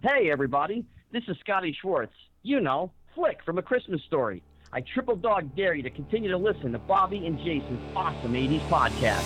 Hey, everybody. This is Scotty Schwartz. You know, Flick from A Christmas Story. I triple dog dare you to continue to listen to Bobby and Jason's awesome 80s podcast.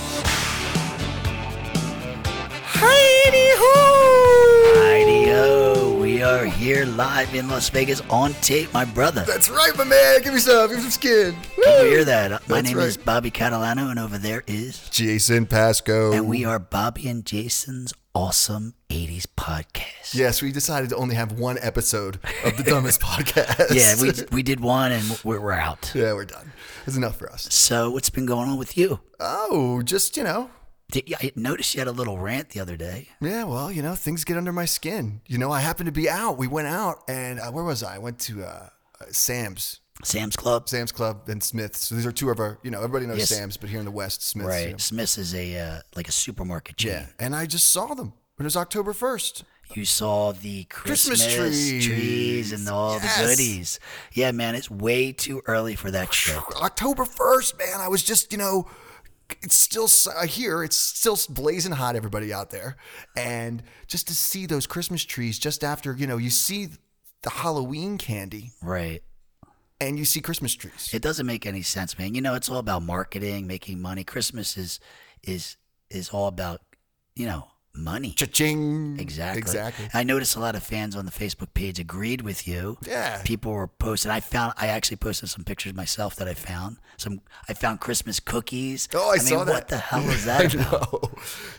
Heidi ho! Heidi ho! We are here live in Las Vegas on tape, my brother. That's right, my man. Give me some. Give me some skin. Can you hear that? Uh, my That's name right. is Bobby Catalano, and over there is. Jason Pasco. And we are Bobby and Jason's awesome 80s podcast. Yes, we decided to only have one episode of the dumbest podcast. Yeah, we, we did one and we're, we're out. yeah, we're done. It's enough for us. So, what's been going on with you? Oh, just you know, Did, I noticed you had a little rant the other day. yeah. Well, you know, things get under my skin. You know, I happened to be out. We went out, and uh, where was I? I went to uh, uh, Sam's. Sam's Club? Sam's Club and Smith's. So these are two of our, you know, everybody knows Yes. Sam's, but here in the West, Smith's. Right. you know. Smith's is a uh, like a supermarket chain. Yeah, and I just saw them. It was October first. You saw the Christmas, Christmas trees. trees and all Yes. the goodies. Yeah, man, it's way too early for that shit. October 1st, man. I was just, you know, it's still s- I hear it's still blazing hot, everybody out there. And just to see those Christmas trees just after, you know, you see the Halloween candy Right. And you see Christmas trees. It doesn't make any sense, man. You know, it's all about marketing, making money. Christmas is is is all about, you know, money. Cha-ching. Exactly. Exactly. I noticed a lot of fans on the Facebook page agreed with you. Yeah. People were posting. I found. I actually posted some pictures myself that I found. Some. I found Christmas cookies. Oh, I, mean, saw that. What the hell is that I about? know.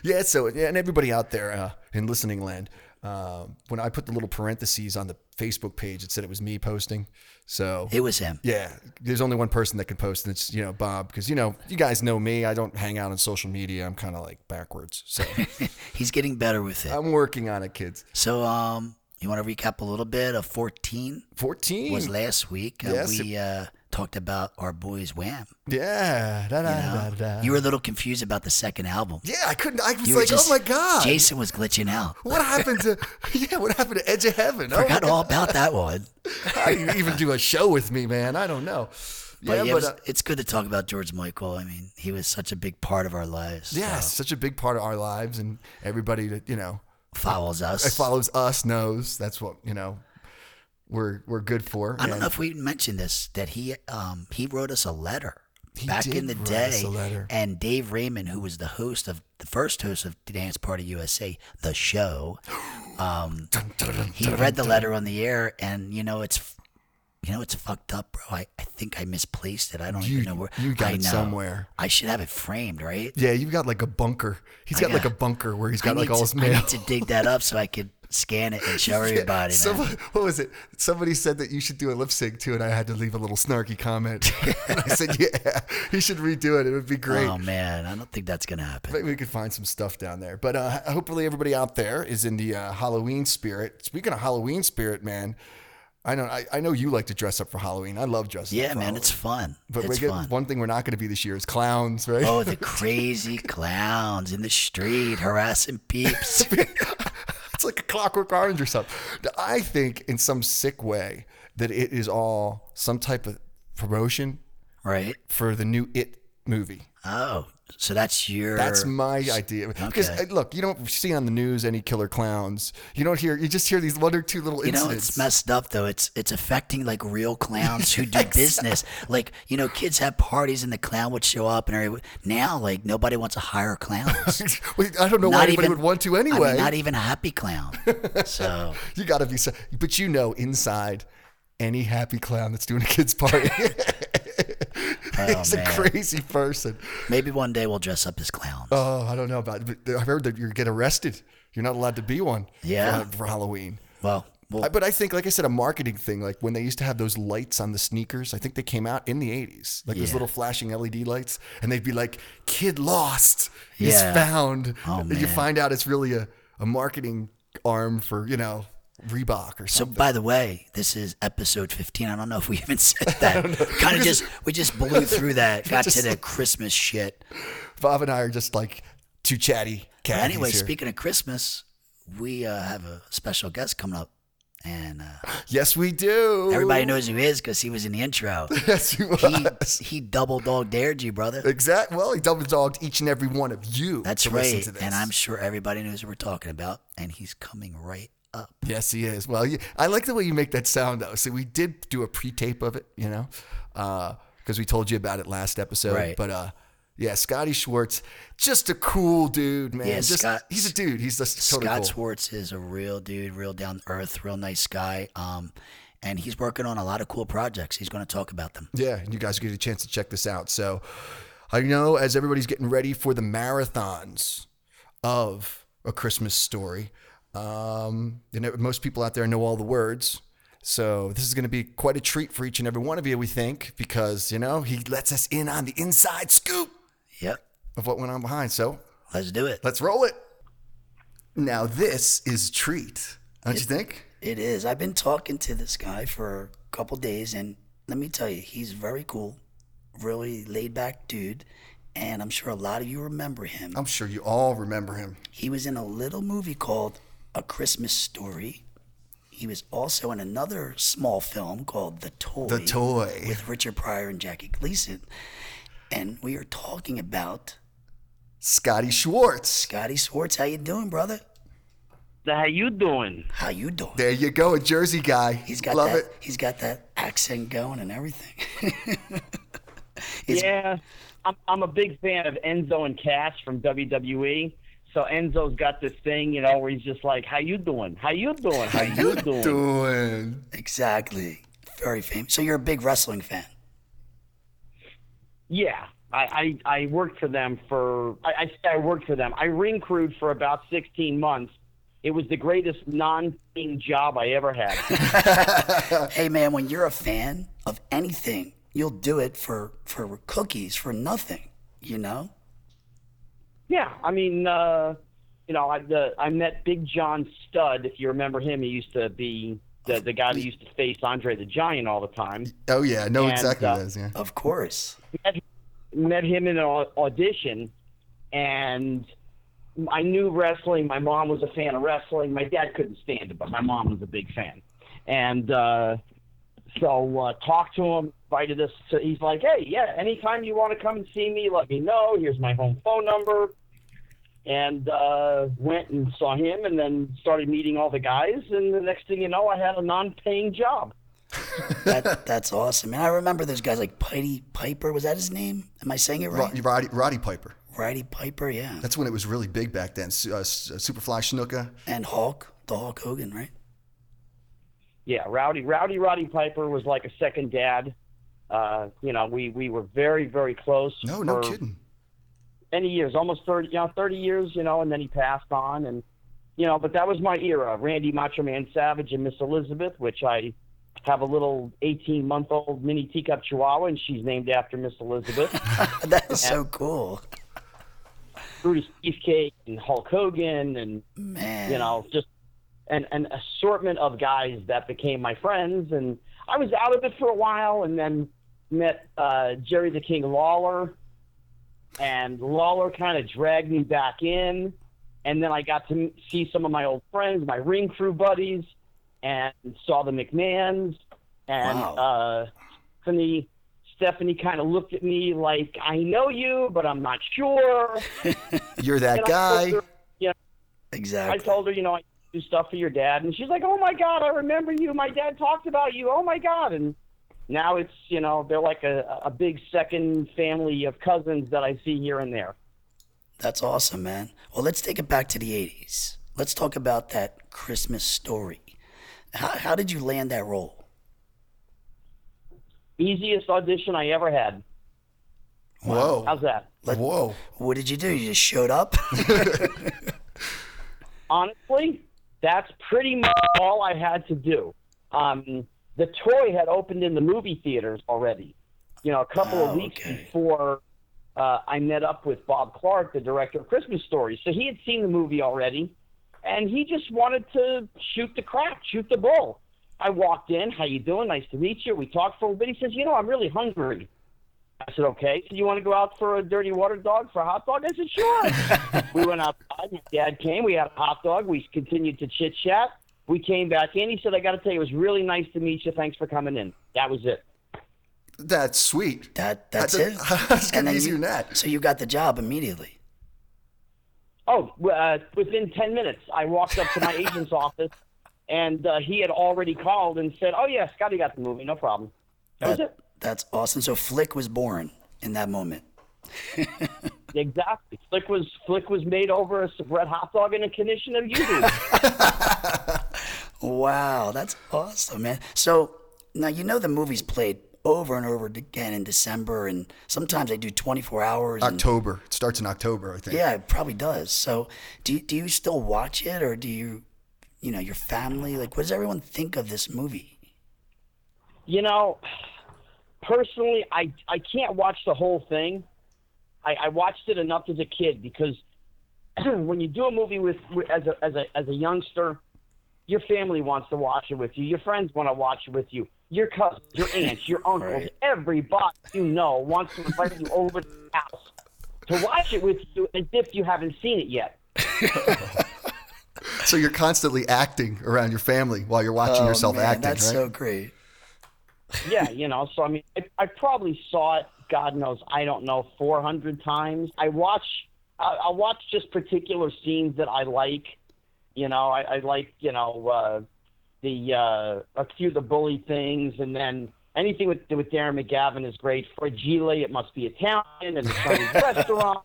Yeah, so yeah, and everybody out there uh, in listening land, um, when I put the little parentheses on the Facebook page, it said it was me posting. So It was him. Yeah, there's only one person that can post, and it's you know Bob, because you know you guys know me. I don't hang out on social media. I'm kind of like backwards, so He's getting better with it. I'm working on it, kids. So, um, you want to recap a little bit of 14 14 was last week. Uh, Yes, we uh, talked about our boys Wham. Yeah, da, da, You, know? da, you were a little confused about the second album. Yeah, I couldn't. I was You like, just- oh my god, Jason was glitching out. what happened to? Yeah, what happened to Edge of Heaven? Oh Forgot God. all about that one. How do you even do a show with me, man? I don't know. But Yeah, yeah, it but was- uh, it's good to talk about George Michael. I mean, he was such a big part of our lives. so such a big part of our lives, and everybody that you know follows us. follows us knows that's what you know we're we're good for. I don't know if we mentioned this that he um he wrote us a letter He back in the day, us a letter. and Dave Raymond, who was the host of the first host of Dance Party USA, the show, um, he read the letter on the air, and you know it's. You know it's fucked up, bro. I, I think I misplaced it. I don't You- even know where. you got I it know. somewhere. I should have it framed, right? Yeah, you've got like a bunker. He's got, like a bunker where he's got like all to- his I need to dig that up so I could scan it and show everybody. man. Somebody, what was it? Somebody said that you should do a lip sync too, and I had to leave a little snarky comment. and I said, "Yeah, you should redo it. It would be great." Oh man, I don't think that's gonna happen. Maybe we could find some stuff down there. But uh, hopefully, everybody out there is in the uh, Halloween spirit. Speaking of Halloween spirit, man, I know I, I know you like to dress up for Halloween. I love dressing. up Yeah, man, Halloween. it's fun. But it's get, fun. one thing we're not going to be this year is clowns, right? Oh, the crazy clowns in the street harassing peeps. It's like a Clockwork Orange or something. I think in some sick way that it is all some type of promotion right? for the new It movie. Oh, so that's your. That's my idea. Because Okay. uh, look, you don't see on the news any killer clowns. You don't hear. You just hear these one or two little You know, it's messed up though. It's it's affecting like real clowns who do business. Like you know, kids have parties and the clown would show up, and every, now like nobody wants to hire clowns. Well, I don't know why anybody even would want to I anyway. mean, not even a happy clown. So you got to be so. But you know, inside any happy clown that's doing a kid's party, Oh, he's a crazy person. maybe one day we'll dress up as clowns. Oh, I don't know about. But I've heard that you get arrested. You're not allowed to be one. Yeah. For, for Halloween. well, well, But I think, like I said, a marketing thing. Like when they used to have those lights on the sneakers, I think they came out in the '80s, like those little flashing LED lights, and they'd be like, "Kid lost, is found." Oh, and you find out it's really a, a marketing arm for you know Reebok or So by the way, this is episode 15. I don't know if we even said that. kind of just we just blew through that. Got to the Christmas shit. Bob and I are just like too chatty anyway, speaking of Christmas, we uh, have a special guest coming up, and uh, yes, we do. everybody knows who he is because he was in the intro. Yes, he was. He he double dog dared you, brother. Exactly. Well, he double dogged each and every one of you. That's right, and I'm sure everybody knows who we're talking about. And he's coming right up. Yes, he is. Well, you, I like the way you make that sound, though. So we did do a pre-tape of it, you know, because we told you about it last episode. Right. But uh, yeah, Scotty Schwartz, just a cool dude, man. Yeah, just, Scott- he's a dude. He's just totally Scott cool. Schwartz is a real dude, real down earth, real nice guy. Um, and he's working on a lot of cool projects. He's going to talk about them. Yeah, and you guys get a chance to check this out. So I know as everybody's getting ready for the marathons of A Christmas Story, um, you know, most people out there know all the words. So this is going to be quite a treat for each and every one of you, we think, because, you know, he lets us in on the inside scoop Yep. of what went on behind. So Let's do it. let's roll it. Now, this is a treat, don't you think? It is. I've been talking to this guy for a couple days, and let me tell you, he's very cool, really laid back dude. And I'm sure a lot of you remember him. I'm sure you all remember him. He was in a little movie called A Christmas Story. He was also in another small film called The Toy. The Toy. With Richard Pryor and Jackie Gleason. And we are talking about Scotty Schwartz. Scotty Schwartz. How you doing, brother? How you doing? How you doing? There you go, a Jersey guy. He's got Love that. it. He's got that accent going and everything. Yeah, I'm I'm a big fan of Enzo and Cass from WWE. So Enzo's got this thing, you know, where he's just like, "How you doing? How you doing? How you doing?" Doing. Exactly. Very famous. So you're a big wrestling fan. Yeah, I, I I worked for them for I, I worked for them. I ring crewed for about 16 months. It was the greatest non-paying job I ever had. Hey man, when you're a fan of anything, you'll do it for for cookies for nothing. You know. Yeah, I mean, uh, you know, I the, I met Big John Studd. If you remember him, he used to be the the guy that used to face Andre the Giant all the time. Oh yeah, know And, exactly uh, what it is. Yeah. Of course. met, met him in an audition, and I knew wrestling. My mom was a fan of wrestling. My dad couldn't stand it, but my mom was a big fan. And uh, so uh, talked to him, invited us. To, he's like, "Hey, yeah, anytime you want to come and see me, let me know. Here's my home phone number." And uh, went and saw him, and then started meeting all the guys. And the next thing you know, I had a non-paying job. That that's awesome. And I remember those guys like Piety Piper. Was that his name? Am I saying it right? Roddy, Roddy, Roddy Piper. Roddy Piper. Yeah. That's when it was really big back then. Uh, uh, Superfly Snuka. And Hulk, the Hulk Hogan, right? yeah, Rowdy Rowdy Roddy Piper was like a second dad. Uh, you know, we we were very very close. No, no for kidding. Many years, almost thirty, you know, thirty years. You know, and then he passed on, and you know, but that was my era. Randy Macho Man Savage and Miss Elizabeth, which I have a little eighteen month old mini teacup Chihuahua, and she's named after Miss Elizabeth. that is so cool. Brutus Beefcake and Hulk Hogan, and Man. you know, just an, an assortment of guys that became my friends. And I was out of it for a while and then met uh, Jerry the King Lawler. And Lawler kind of dragged me back in. And then I got to see some of my old friends, my ring crew buddies, and saw the McMahons. And Wow. uh, Stephanie, Stephanie kind of looked at me like, I know you, but I'm not sure. You're that guy. her, you know, I exactly. told her, you know, I do stuff for your dad, and she's like, "Oh my God, I remember you. My dad talked about you. Oh my God!" And now it's, you know, they're like a, a big second family of cousins that I see here and there. That's awesome, man. Well, let's take it back to the 80s. Let's talk about that Christmas story. How, how did you land that role? Easiest audition I ever had. Whoa. How's that? Whoa. What did you do? You just showed up? Honestly, that's pretty much all I had to do. Um, the toy had opened in the movie theaters already. You know, a couple Oh, of weeks okay. before uh, I met up with Bob Clark, the director of Christmas Story. So he had seen the movie already, and he just wanted to shoot the crap, shoot the bull. I walked in. How you doing? Nice to meet you. We talked for a bit. He says, "You know, I'm really hungry." I said, "Okay." So you want to go out for a dirty water dog for a hot dog? I said, "Sure." we went outside. My dad came. We had a hot dog. We continued to chit chat. We came back in. He said, "I got to tell you, it was really nice to meet you. Thanks for coming in." That was it. That's sweet. That that's That's it. a- that's And getting then easier you- than that. So you got the job immediately. Oh, uh, within ten minutes, I walked up to my agent's office, and uh, he had already called and said, "Oh yeah, Scotty got the movie, no problem." That was it. That's awesome. So Flick was born in that moment. Exactly. Flick was Flick was made over a red hot dog in a condition of YouTube. Wow, that's awesome, man. So now you know the movie's played over and over again in December, and sometimes they do 24 hours. and- October. It starts in October, I think. yeah, it probably does. So do you, do you still watch it, or do you, you know, your family? Like, what does everyone think of this movie? you know, personally, I I can't watch the whole thing. I, I watched it enough as a kid because when you do a movie with, with as a as a as a youngster, your family wants to watch it with you. Your friends want to watch it with you. Your cousins, your aunts, your uncles, Right. everybody you know wants to invite you over to the house to watch it with you as if you haven't seen it yet. So you're constantly acting around your family while you're watching Oh, yourself man, acting, That's right? so great. Yeah, you know. So I mean, I, I probably saw it. God knows, I don't know, four hundred times. I watch. I, I watch just particular scenes that I like. You know, I, I like you know uh, the uh, a few of the bully things, and then anything with with Darren McGavin is great. Fragile, it must be Italian, and the Chinese restaurant.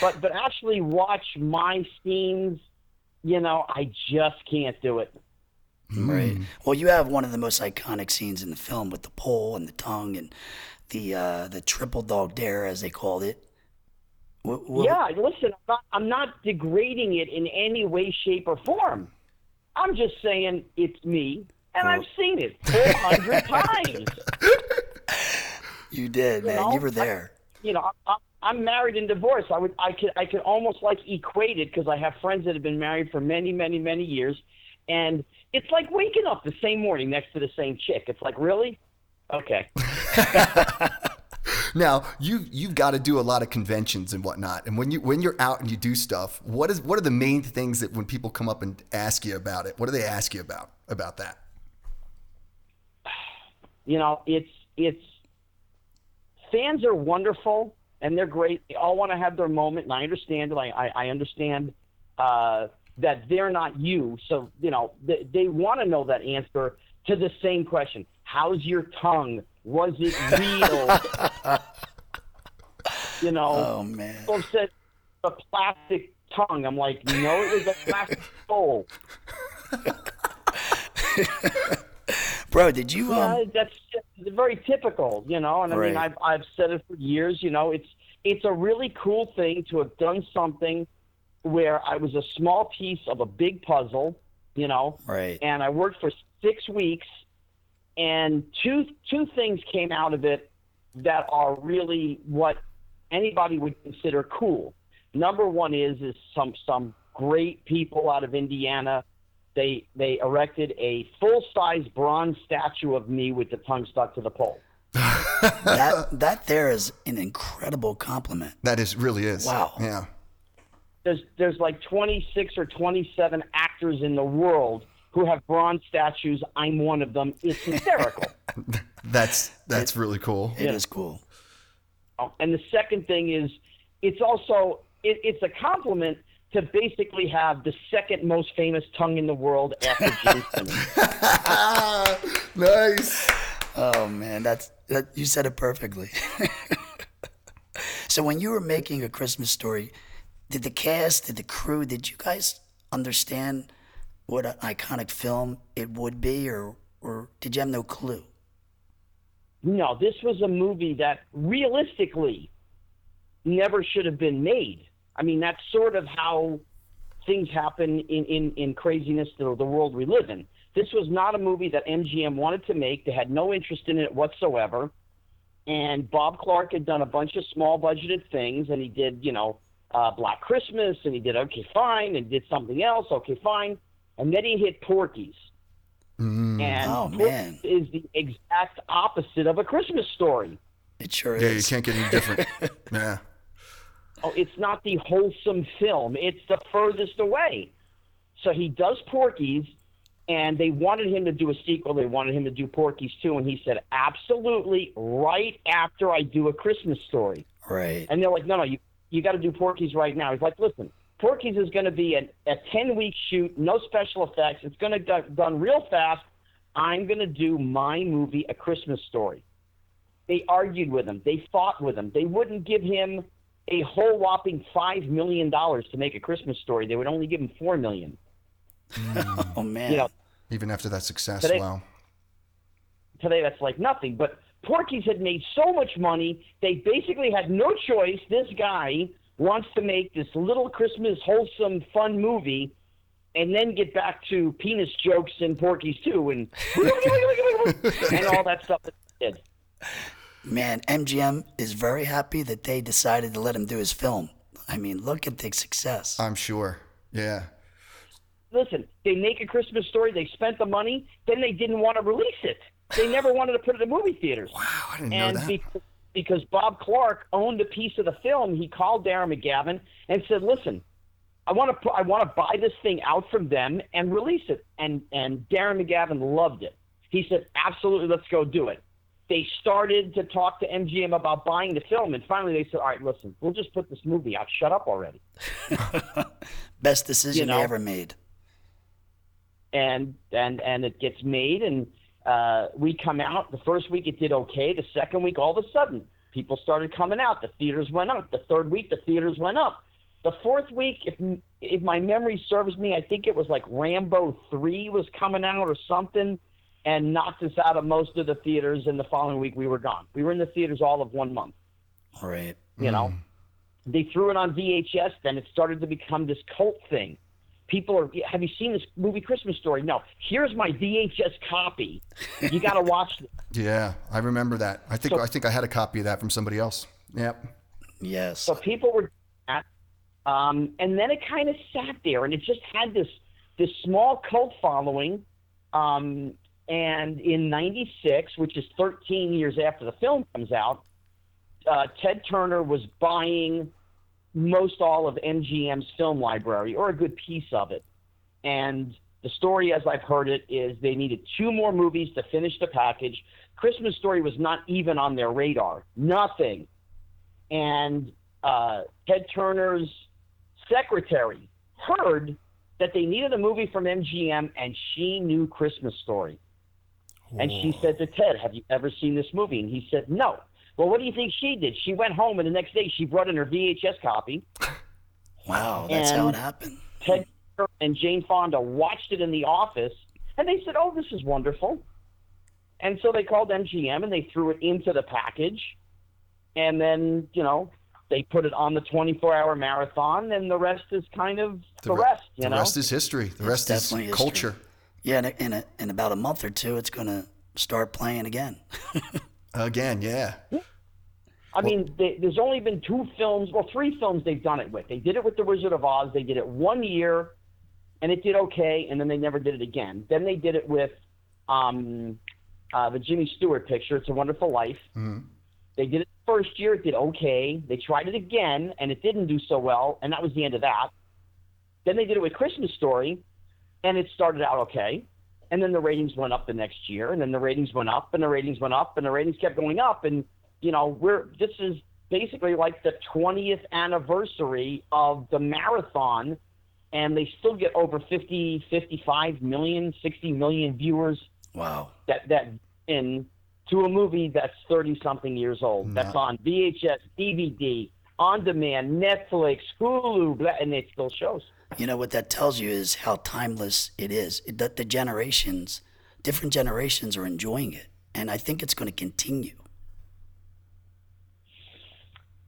But but actually watch my scenes. You know, I just can't do it. Right. Well, you have one of the most iconic scenes in the film with the pole and the tongue and the uh, the triple dog dare, as they called it. What, what, Yeah, listen, I'm not, I'm not degrading it in any way, shape, or form. I'm just saying it's me, and I've seen it 400 times. You did, man. know, you were I- there. You know, I, I'm married and divorced. I would, I could, I could almost like equate it because I have friends that have been married for many, many, many years, and it's like waking up the same morning next to the same chick. It's like, really? Okay. Now you you've got to do a lot of conventions and whatnot. And when you when you're out and you do stuff, what is what are the main things that when people come up and ask you about it? What do they ask you about about that? you know, it's it's fans are wonderful and they're great. They all want to have their moment, and I understand it. I I, I understand uh, that they're not you, so you know they, they want to know that answer to the same question: How's your tongue? Was it real? you know, Oh man. people said a plastic tongue. I'm like, no, it was a plastic soul. Bro, did you um Yeah, that's very typical, you know. And I mean, I've I've said it for years. You know, it's it's a really cool thing to have done something where I was a small piece of a big puzzle, you know, right. and I worked for six weeks, and two two things came out of it that are really what anybody would consider cool. Number one is is some some great people out of Indiana. They they erected a full size bronze statue of me with the tongue stuck to the pole. that that there is an incredible compliment. That is really is. Wow. Yeah. There's there's like 26 or 27 actors in the world who have bronze statues. I'm one of them. It's hysterical. That's that's really cool. It is cool. Oh, and the second thing is, it's also it, it's a compliment to basically have the second most famous tongue in the world after Gene Simmons. Nice. Oh man, that's that, you said it perfectly. so when you were making a Christmas story, did the cast, did the crew, did you guys understand what an iconic film it would be, or or did you have no clue? No, this was a movie that realistically never should have been made. I mean, that's sort of how things happen in, in, in craziness, the, the world we live in. This was not a movie that MGM wanted to make. They had no interest in it whatsoever. And Bob Clark had done a bunch of small budgeted things, and he did, you know, uh, Black Christmas, and he did Okay Fine, and did something else, Okay Fine. And then he hit Porky's. And Oh, Porky's man. is the exact opposite of a Christmas story. It sure Yeah, you can't get any different. yeah. Oh, it's not the wholesome film. It's the furthest away. So he does Porky's, and they wanted him to do a sequel. They wanted him to do Porky's too, and he said, "Absolutely, right after I do a Christmas story." Right. And they're like, "No, no, you you got to do Porky's right now." He's like, "Listen, Porky's is going to be a, a 10 week shoot, no special effects. It's going to be done real fast. I'm going to do my movie, A Christmas Story. They argued with him. They fought with him. They wouldn't give him a whole whopping five million dollars to make a Christmas story. They would only give him four million. Mm. Oh man. You know, Even after that success, Today- wow. today that's like nothing. But Porky's had made so much money, they basically had no choice. This guy wants to make this little Christmas wholesome fun movie and then get back to penis jokes and Porky's too and and all that stuff that he did. Man, MGM is very happy that they decided to let him do his film. I mean, look at the success. I'm sure. Yeah. Listen, they make a Christmas story, they spent the money, then they didn't want to release it. They never wanted to put it in movie theaters. Wow, I didn't know that. be- because Bob Clark owned a piece of the film, he called Darren McGavin and said, "Listen, I want to I want to buy this thing out from them and release it." And and Darren McGavin loved it. He said, "Absolutely, let's go do it." They started to talk to MGM about buying the film, and finally they said, "All right, listen, we'll just put this movie out. Shut up already." Best decision you know. they ever made. and and and it gets made and uh, we come out the first week it did okay the second week all of a sudden people started coming out the theaters went up the third week the theaters went up. The fourth week if if my memory serves me i think it was like rambo 3 was coming out or something and knocked us out of most of the theaters and the following week we were gone. We were in the theaters all of one month. All right. you know? They threw it on vhs then it started to become this cult thing people are have you seen this movie christmas story no here's my vhs copy you got to watch it Yeah, I remember that. I think So- I think I had a copy of that from somebody else. Yep. Yes. so people were at um, and then it kind of sat there and it just had this this small cult following um, and in 96 which is 13 years after the film comes out uh, ted turner was buying most all of mgm's film library or a good piece of it and the story as i've heard it is they needed two more movies to finish the package christmas story was not even on their radar nothing and uh, Ted Turner's secretary heard that they needed a movie from MGM, and she knew Christmas Story. And she said to Ted, "Have you ever seen this movie?" And he said, "No." Well, what do you think she did? She went home, and the next day she brought in her VHS copy. wow, that's how it happened. Ted and Jane Fonda watched it in the office, and they said, "Oh, this is wonderful." And so they called MGM, and they threw it into the package, and then you know they put it on the 24-hour marathon, and the rest is kind of the, re- rest. You the know, the rest is history. The rest is definitely history. culture. Yeah, in, a, in, a, in about a month or two, it's going to start playing again. Again, yeah. I mean, they, there's only been two films, well, three films they've done it with. They did it with The Wizard of Oz. They did it one year, and it did okay, and then they never did it again. Then they did it with um, uh, the Jimmy Stewart picture, It's a Wonderful Life. They did it the first year, it did okay. They tried it again, and it didn't do so well, and that was the end of that. Then they did it with Christmas Story, and it started out okay. And then the ratings went up the next year, and then the ratings went up, and the ratings went up, and the ratings kept going up. And you know, we're this is basically like the 20th anniversary of the marathon, and they still get over 50, 55 million, 60 million viewers Wow. that that in to a movie that's 30 something years old. That's on VHS, DVD, on demand, Netflix, Hulu, and it still shows. You know what that tells you is how timeless it is. It, the, the generations, different generations are enjoying it, and I think it's going to continue.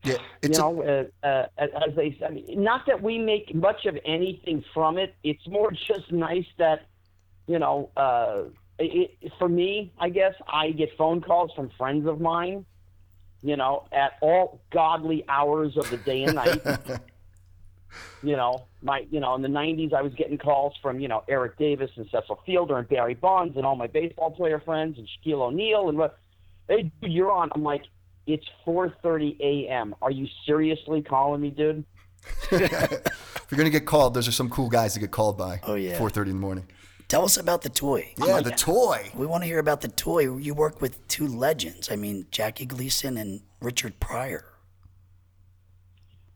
Yeah, you it's a, uh, uh, as they I mean, not that we make much of anything from it. It's more just nice that, you know, uh, it, it, for me, I guess I get phone calls from friends of mine, you know, at all godly hours of the day and night. you know, my, you know, in the '90s, I was getting calls from, you know, Eric Davis and Cecil Fielder and Barry Bonds and all my baseball player friends and Shaquille O'Neal and what. Hey, dude, you're on. I'm like, it's 4:30 a.m. Are you seriously calling me, dude? if you're gonna get called, those are some cool guys to get called by. Oh, yeah. 4:30 in the morning. Tell us about the toy. Yeah, the toy. We want to hear about the toy. You work with two legends. I mean, Jackie Gleason and Richard Pryor.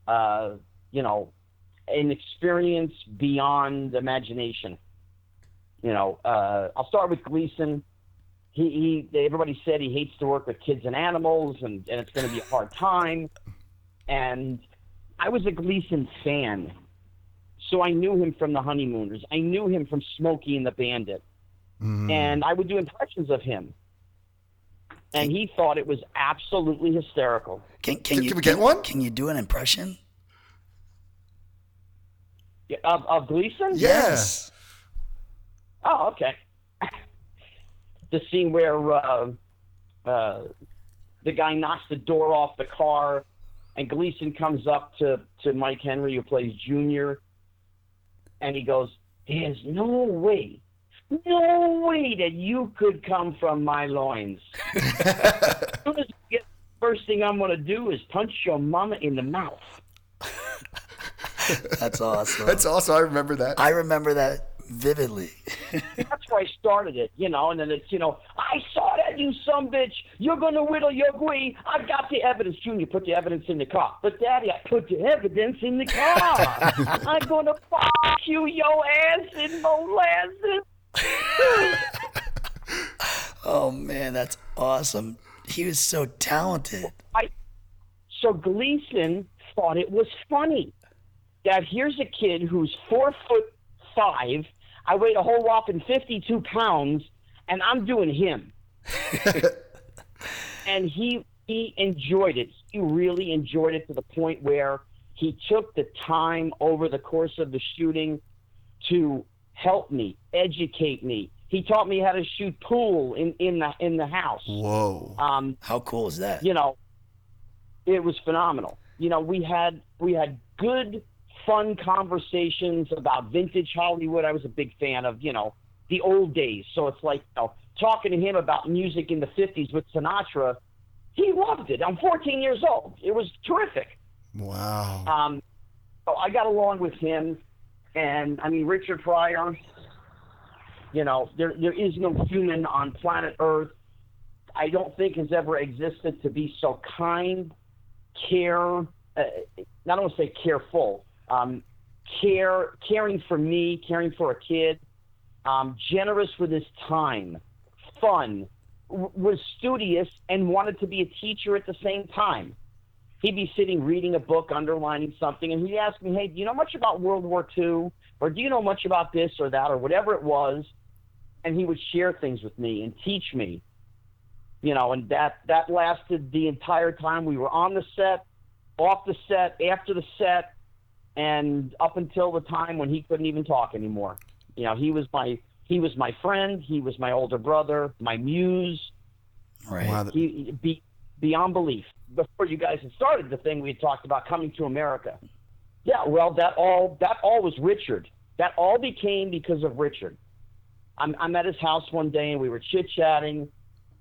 Uh, you know, an experience beyond imagination. You know, uh, I'll start with Gleason. He, he, everybody said he hates to work with kids and animals, and, and it's going to be a hard time. And I was a Gleason fan, so I knew him from the Honeymooners. I knew him from Smokey and the Bandit, and I would do impressions of him. And he thought it was absolutely hysterical. Can, can, Can- you can we get one? Can you do an impression? Of, of Gleason? Yes. Oh, okay. the scene where uh, uh, the guy knocks the door off the car, and Gleason comes up to, to Mike Henry, who plays Junior, and he goes, There's no way, no way that you could come from my loins. as soon as you get, first thing I'm going to do is punch your mama in the mouth. That's awesome. That's awesome. I remember that. I remember that vividly. That's where I started it, you know, and then it's, you know, I saw that, you some bitch. You're going to whittle your gui. I got the evidence. Junior, put the evidence in the car. But, Daddy, I put the evidence in the car. I'm going to fuck you, your ass in molasses. oh man, that's awesome. He was so talented. I, so Gleason thought it was funny that here's a kid who's four foot five. I weigh a whole whopping 52 pounds, and I'm doing him. and he he enjoyed it. He really enjoyed it to the point where he took the time over the course of the shooting to help me, educate me. He taught me how to shoot pool in, in the in the house. Whoa. Um, How cool is that? you know, it was phenomenal. You know, we had we had good, fun conversations about vintage Hollywood. I was a big fan of, you know, the old days. So it's like, you know, talking to him about music in the '50s with Sinatra. He loved it. I'm 14 years old. It was terrific. Wow. Um, so I got along with him, and I mean Richard Pryor. You know, there there is no human on planet Earth. I don't think has ever existed to be so kind, care. Uh, not want to say careful, um, care, caring for me, caring for a kid, um, generous with his time, fun, was studious, and wanted to be a teacher at the same time. He'd be sitting reading a book, underlining something, and he'd ask me, "Hey, do you know much about World War II, or do you know much about this or that, or whatever it was?" And he would share things with me and teach me, you know, and that that lasted the entire time we were on the set, off the set, after the set, and up until the time when he couldn't even talk anymore. You know, he was my he was my friend, he was my older brother, my muse Right. Wow. he, be, beyond belief. Before you guys had started the thing, we had talked about coming to America. Yeah, well, that all that all was Richard. That all became because of Richard. I'm, I'm at his house one day and we were chit chatting,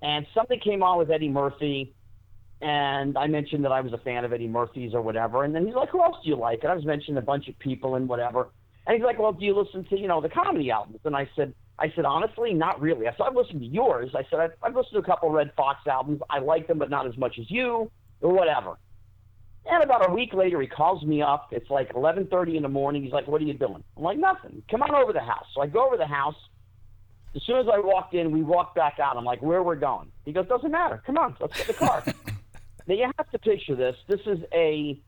and something came on with Eddie Murphy, and I mentioned that I was a fan of Eddie Murphy's or whatever, and then he's like, "Who else do you like?" And I was mentioning a bunch of people and whatever, and he's like, "Well, do you listen to you know the comedy albums?" And I said, "I said honestly, not really." I said, "I've listened to yours." I said, "I've, I've listened to a couple Redd Foxx albums. I like them, but not as much as you, or whatever." And about a week later, he calls me up. It's like 11:30 in the morning. He's like, "What are you doing?" I'm like, "Nothing. Come on over to the house." So I go over to the house. As soon as I walked in, we walked back out. I'm like, "Where we're going?" He goes, "Doesn't matter. Come on, let's get the car." now you have to picture this. This is a,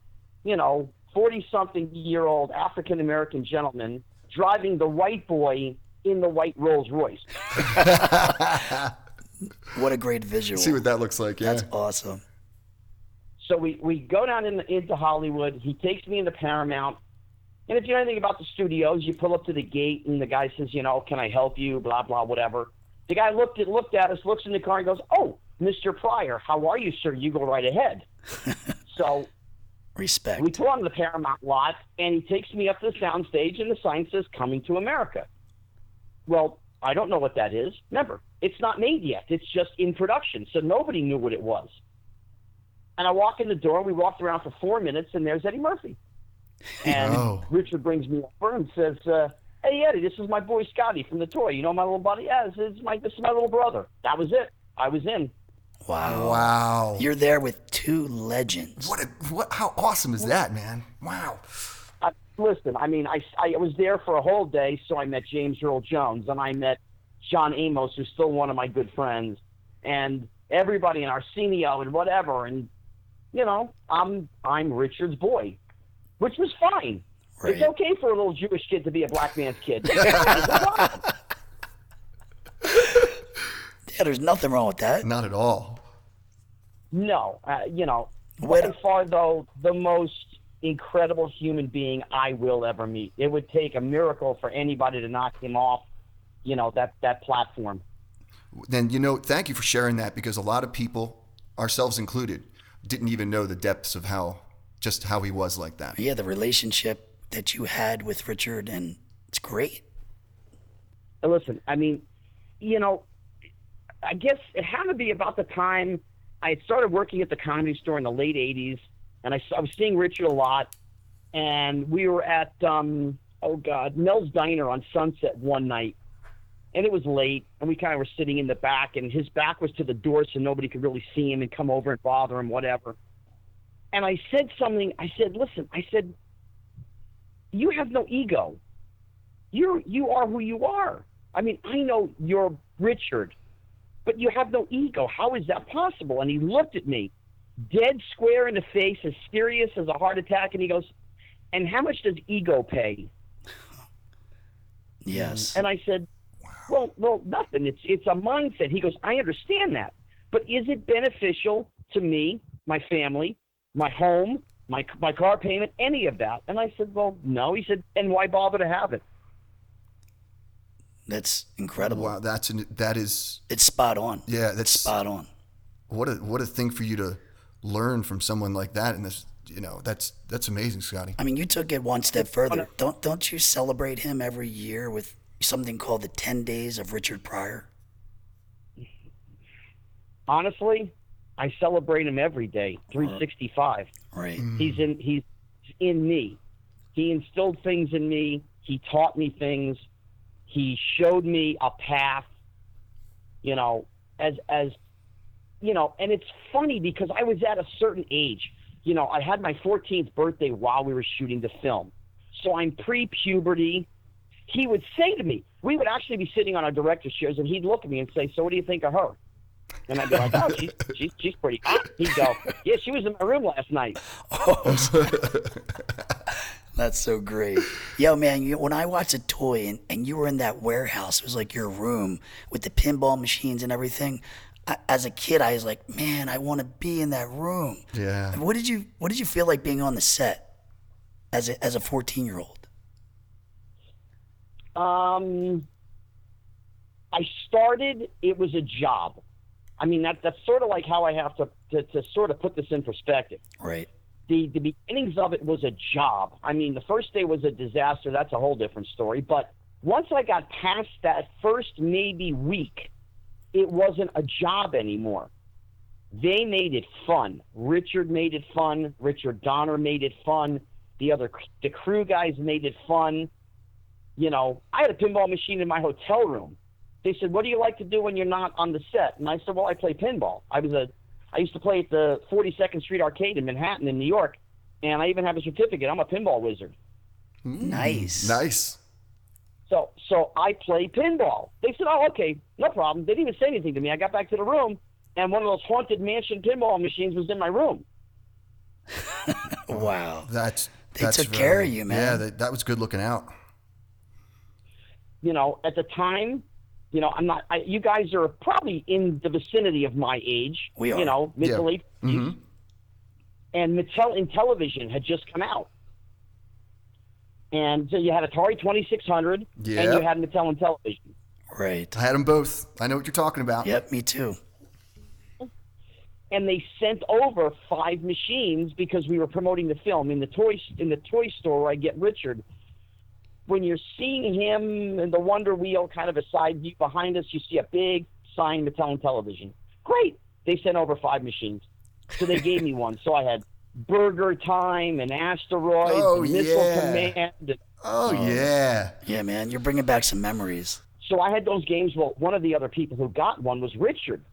you know, 40-something year old African American gentleman driving the white boy in the white Rolls Royce. What a great visual. See what that looks like. Yeah. That's awesome. So we, we go down in, into Hollywood. He takes me into Paramount. And if you know anything about the studios, you pull up to the gate and the guy says, you know, can I help you? Blah, blah, whatever. The guy looked at, looked at us, looks in the car and goes, oh, Mr. Pryor, how are you, sir? You go right ahead. so Respect. we pull onto the Paramount lot, and he takes me up to the soundstage, and the sign says "Coming to America." Well, I don't know what that is. Remember, it's not made yet. It's just in production, so nobody knew what it was. And I walk in the door. We walked around for four minutes, and there's Eddie Murphy. And Oh. Richard brings me over and says, uh, "Hey, Eddie, this is my boy Scotty from the toy. You know my little buddy? Yeah, this is my this is my little brother." That was it. I was in. Wow. Wow. You're there with two legends. What a what? How awesome is that, man? Wow. I, listen, I mean, I, I was there for a whole day, so I met James Earl Jones and I met John Amos, who's still one of my good friends, and everybody in Arsenio and whatever. And, you know, I'm, I'm Richard's boy, which was fine. Right. It's okay for a little Jewish kid to be a black man's kid. Yeah, there's nothing wrong with that. Not at all. No, uh, you know, What- by far though the most incredible human being I will ever meet. It would take a miracle for anybody to knock him off, you know, that that platform. Then you know, thank you for sharing that because a lot of people, ourselves included, didn't even know the depths of how just how he was like that. Yeah, the relationship that you had with Richard, and it's great. Listen, I mean, you know, I guess it had to be about the time I had started working at the comedy store in the late '80s, and I, I was seeing Richard a lot, and we were at um, oh god, Mel's Diner on Sunset one night, and it was late, and we kind of were sitting in the back, and his back was to the door, so nobody could really see him and come over and bother him, whatever. And I said something. I said, "Listen," I said, "You have no ego. You're you are who you are. I mean, I know you're Richard, but you have no ego. How is that possible?" And he looked at me, dead square in the face, as serious as a heart attack, and he goes, "And how much does ego pay?" Yes. And I said, "Well, well, nothing. It's it's a mindset." He goes, "I understand that, but is it beneficial to me, my family, my home, my my car payment, any of that?" And I said, "Well, no." He said, "And why bother to have it?" That's incredible. Wow, that's an, that is It's spot on. yeah, that's Spot on. what a what a thing for you to learn from someone like that. And this, you know, that's that's amazing, Scotty. I mean, you took it one step further. Don't don't you celebrate him every year with something called the Ten Days of Richard Pryor? honestly, I celebrate him every day, uh-huh. 365. Right. Mm. He's in he's in me. He instilled things in me. He taught me things. He showed me a path. You know, as as you know, and it's funny because I was at a certain age. You know, I had my 14th birthday while we were shooting the film. So I'm pre-puberty. He would say to me, we would actually be sitting on our director's chairs, and he'd look at me and say, "So, what do you think of her?" And I'd be like, "Oh, she's she's, she's pretty hot." He'd go, "Yeah, she was in my room last night." Oh. That's so great. Yo, man, you, when I watched a toy and, and you were in that warehouse, it was like your room with the pinball machines and everything. I, as a kid, I was like, man, I want to be in that room. Yeah. What did you What did you feel like being on the set as a as a fourteen year old? Um, I started. It was a job. I mean, that that's sort of like how I have to, to to sort of put this in perspective. Right. The the beginnings of it was a job. I mean, the first day was a disaster. That's a whole different story. But once I got past that first maybe week, it wasn't a job anymore. They made it fun. Richard made it fun. Richard Donner made it fun. The other the crew guys made it fun. You know, I had a pinball machine in my hotel room. They said, "What do you like to do when you're not on the set?" And I said, "Well, I play pinball. I was a I used to play at the 42nd Street Arcade in Manhattan in New York, and I even have a certificate. I'm a pinball wizard." Mm. Nice. Nice. So so I play pinball. They said, "Oh, okay, no problem." They didn't even say anything to me. I got back to the room, and one of those haunted mansion pinball machines was in my room. Wow. That's They that's took very- care of you, man. Yeah, that, that was good looking out. You know, at the time, you know, I'm not. I, you guys are probably in the vicinity of my age. We are. You know, mid Yeah. to late. Mm-hmm. And Mattel Intellivision had just come out. And so you had Atari 2600, and you had Mattel Intellivision. Right. I had them both. I know what you're talking about. Yep. Me too. and they sent over five machines because we were promoting the film in the toy in the toy store where I get Richard. When you're seeing him in the Wonder Wheel, kind of a side view behind us, you see a big sign Mattel Intellivision. Great, they sent over five machines, so they gave me one. So I had BurgerTime and Asteroids, Oh, and Missile yeah. Command. and- oh, oh, yeah. Yeah, man. You're bringing back some memories. So I had those games. Well, one of the other people who got one was Richard.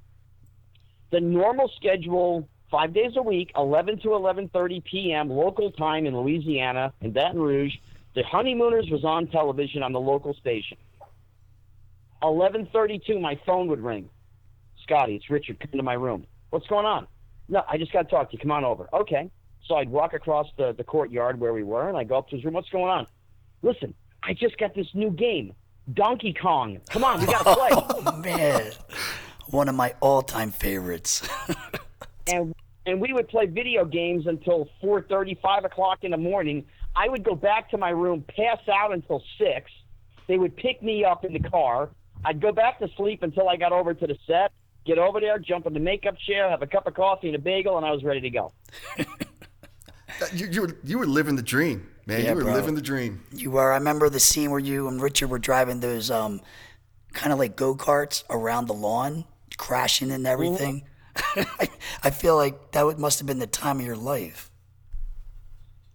The normal schedule, five days a week, 11 to 11:30 p.m. local time in Louisiana in Baton Rouge. The Honeymooners was on television on the local station. 11:32, my phone would ring. Scotty, it's Richard. Come to my room. What's going on? No, I just got to talk to you. Come on over. Okay. So I'd walk across the, the courtyard where we were, and I go up to his room. What's going on? Listen, I just got this new game, Donkey Kong. Come on, we got to play. Oh man, one of my all-time favorites. and and we would play video games until four thirty, five o'clock in the morning. I would go back to my room, pass out until six. They would pick me up in the car. I'd go back to sleep until I got over to the set. Get over there, jump in the makeup chair, have a cup of coffee and a bagel, and I was ready to go. You, you were you were living the dream, man. Yeah, you were bro. living the dream. you were. I remember the scene where you and Richard were driving those um, kind of like go karts around the lawn, crashing and everything. I, I feel like that would, must have been the time of your life.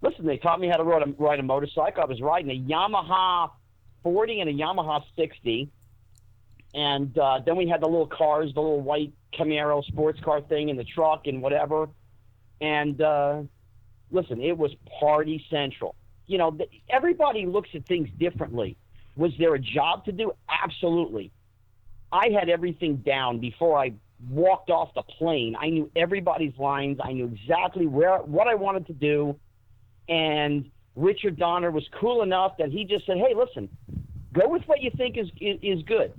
Listen, they taught me how to ride a, ride a motorcycle. I was riding a Yamaha 40 and a Yamaha 60. And uh, then we had the little cars, the little white Camaro sports car thing and the truck and whatever. And uh, listen, it was party central. You know, th- everybody looks at things differently. Was there a job to do? Absolutely. I had everything down before I walked off the plane. I knew everybody's lines. I knew exactly where what I wanted to do. And Richard Donner was cool enough that he just said, "Hey, listen, go with what you think is is, is good.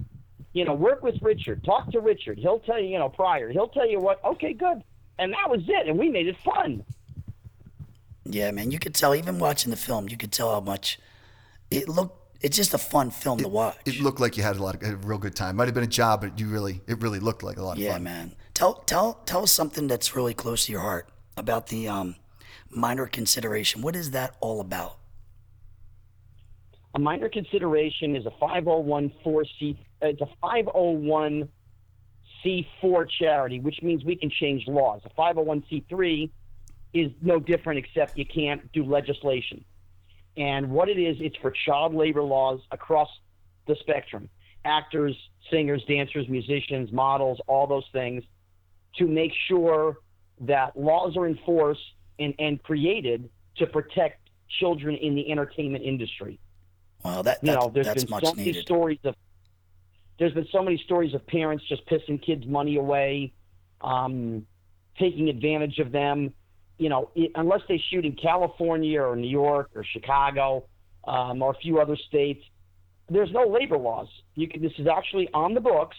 You know, work with Richard. Talk to Richard. He'll tell you, you know, prior. He'll tell you what. Okay, good." And that was it. And we made it fun. Yeah, man, you could tell even watching the film, you could tell how much it looked. It's just a fun film to watch. It looked like you had a lot of a real good time. Might have been a job, but you really it really looked like a lot of yeah, fun. man. Tell tell tell us something that's really close to your heart about the um, minor consideration. What is that all about? A minor consideration is a 501c it's a 501c4 charity, which means we can change laws. A 501c3 is no different except you can't do legislation. And what it is, it's for child labor laws across the spectrum. Actors, singers, dancers, musicians, models, all those things to make sure that laws are enforced and, and created to protect children in the entertainment industry Well, that, you that know, there's that's been much so many needed. stories of there's been so many stories of parents just pissing kids' money away, um, taking advantage of them. You know, it, unless they shoot in California or New York or Chicago um, or a few other states, there's no labor laws. You can, this is actually on the books.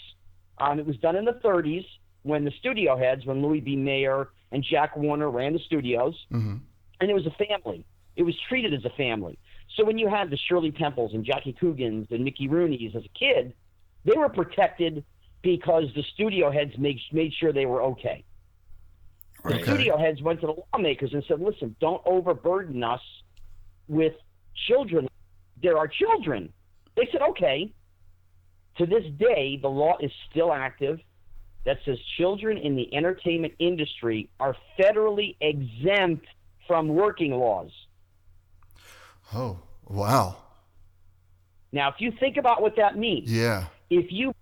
Um, it was done in the 30s when the studio heads, when Louis B. Mayer and Jack Warner ran the studios, mm-hmm. and it was a family. It was treated as a family. So when you had the Shirley Temples and Jackie Coogans and Mickey Rooney's as a kid, they were protected because the studio heads made made sure they were okay. The Right. studio heads went to the lawmakers and said, "Listen, don't overburden us with children. There are children." They said, "Okay." To this day, the law is still active that says children in the entertainment industry are federally exempt from working laws. Oh wow, Now, if you think about what that means, yeah, if you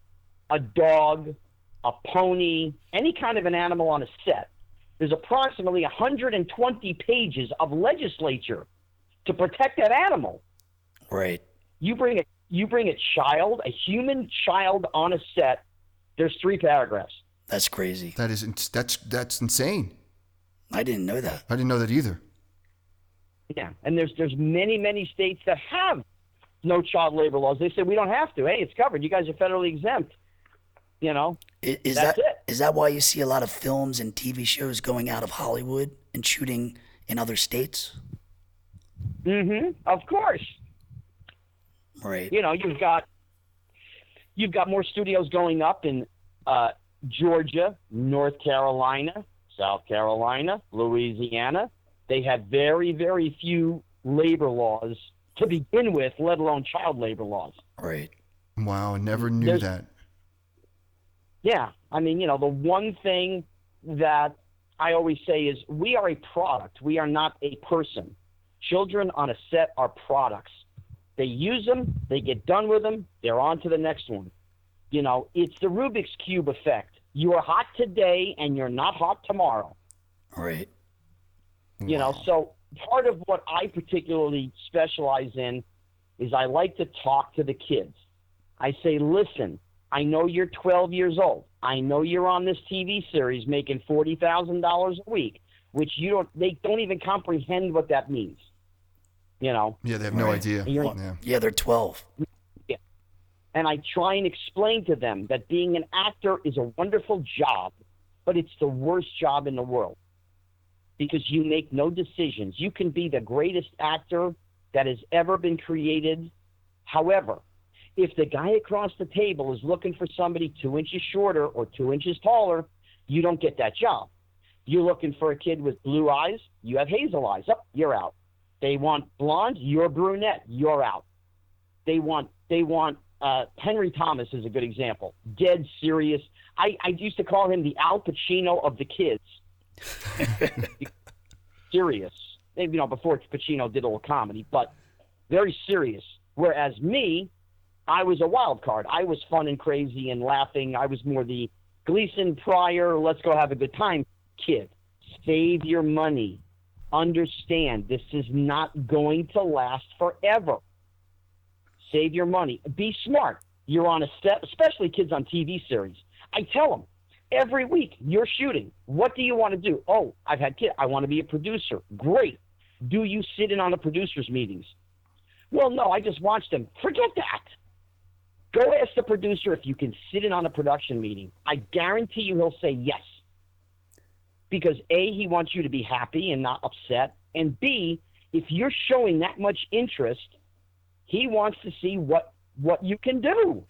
a dog, a pony, any kind of an animal on a set, there's approximately 120 pages of legislature to protect that animal. Right. You bring a you bring a child, a human child on a set, there's three paragraphs. That's crazy. that is ins- that's that's insane. I didn't know that. I didn't know that either. Yeah, and there's there's many many states that have no child labor laws. They say we don't have to. Hey, it's covered. You guys are federally exempt. You know, I- Is That's that it. is that why you see a lot of films and TV shows going out of Hollywood and shooting in other states? Mm hmm of course. Right. you know, you've got you've got more studios going up in uh, Georgia, North Carolina, South Carolina, Louisiana. They have very, very few labor laws to begin with, let alone child labor laws. Right. Wow, I never knew There's- that. Yeah, I mean, you know, the one thing that I always say is we are a product. We are not a person. Children on a set are products. They use them, they get done with them, they're on to the next one. You know, it's the Rubik's Cube effect. You are hot today and you're not hot tomorrow. Right. You know, so part of what I particularly specialize in is I like to talk to the kids. I say, listen, I know you're 12 years old. I know you're on this TV series making $40,000 a week, which you don't, they don't even comprehend what that means. You know? Yeah, they have no Right. idea. You're- Yeah. Yeah, they're 12. Yeah. and I try and explain to them that being an actor is a wonderful job, but it's the worst job in the world because you make no decisions. You can be the greatest actor that has ever been created. However, if the guy across the table is looking for somebody two inches shorter or two inches taller, you don't get that job. You're looking for a kid with blue eyes, you have hazel eyes. Up, you're out. They want blonde, you're brunette, you're out. They want they want uh, Henry Thomas is a good example. Dead serious. I, I used to call him the Al Pacino of the kids. serious. Maybe, you know, before Pacino did a little comedy, but very serious. Whereas me, I was a wild card. I was fun and crazy and laughing. I was more the Gleason Pryor, let's go have a good time kid. Save your money. Understand this is not going to last forever. Save your money. Be smart. You're on a set, especially kids on TV series. I tell them every week you're shooting. What do you want to do? Oh, I've had kids. I want to be a producer. Great. Do you sit in on the producers' meetings? Well, no, I just watch them. Forget that. Go ask the producer if you can sit in on a production meeting. I guarantee you he'll say yes. Because A, he wants you to be happy and not upset. And B, if you're showing that much interest, he wants to see what what you can do.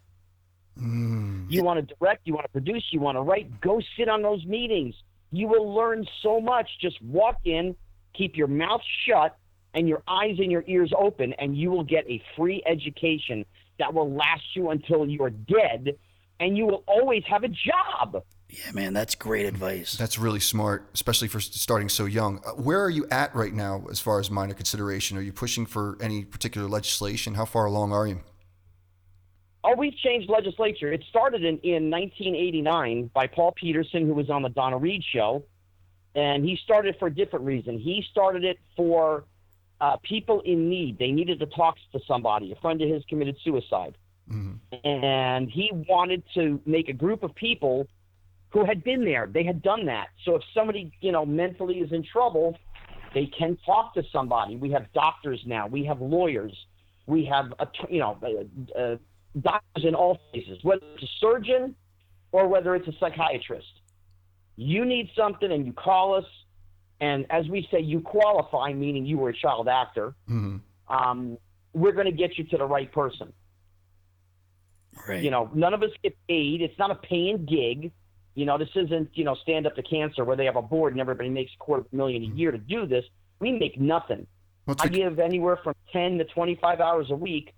Mm. You want to direct, you want to produce, you want to write, go sit on those meetings. You will learn so much. Just walk in, keep your mouth shut and your eyes and your ears open, and you will get a free education that will last you until you're dead, and you will always have a job. Yeah, man, that's great advice. That's really smart, especially for starting so young. Uh, Where are you at right now as far as minor consideration? Are you pushing for any particular legislation? How far along are you? Oh, we've changed legislature. It started in, in 1989 by Paul Petersen, who was on the Donna Reed show, and he started it for a different reason. He started it for uh, people in need. They needed to talk to somebody. A friend of his committed suicide, and he wanted to make a group of people who had been there. They had done that. So if somebody, you know, mentally is in trouble, they can talk to somebody. We have doctors now. We have lawyers. We have, a, you know, uh, uh, doctors in all phases, whether it's a surgeon or whether it's a psychiatrist. You need something and you call us. And as we say, you qualify, meaning you were a child actor. Um, we're going to get you to the right person. Right. You know, none of us get paid. It's not a paying gig. You know, this isn't, you know, stand up to cancer where they have a board and everybody makes a quarter of a million a year to do this. We make nothing. What's I the, give anywhere from 10 to 25 hours a week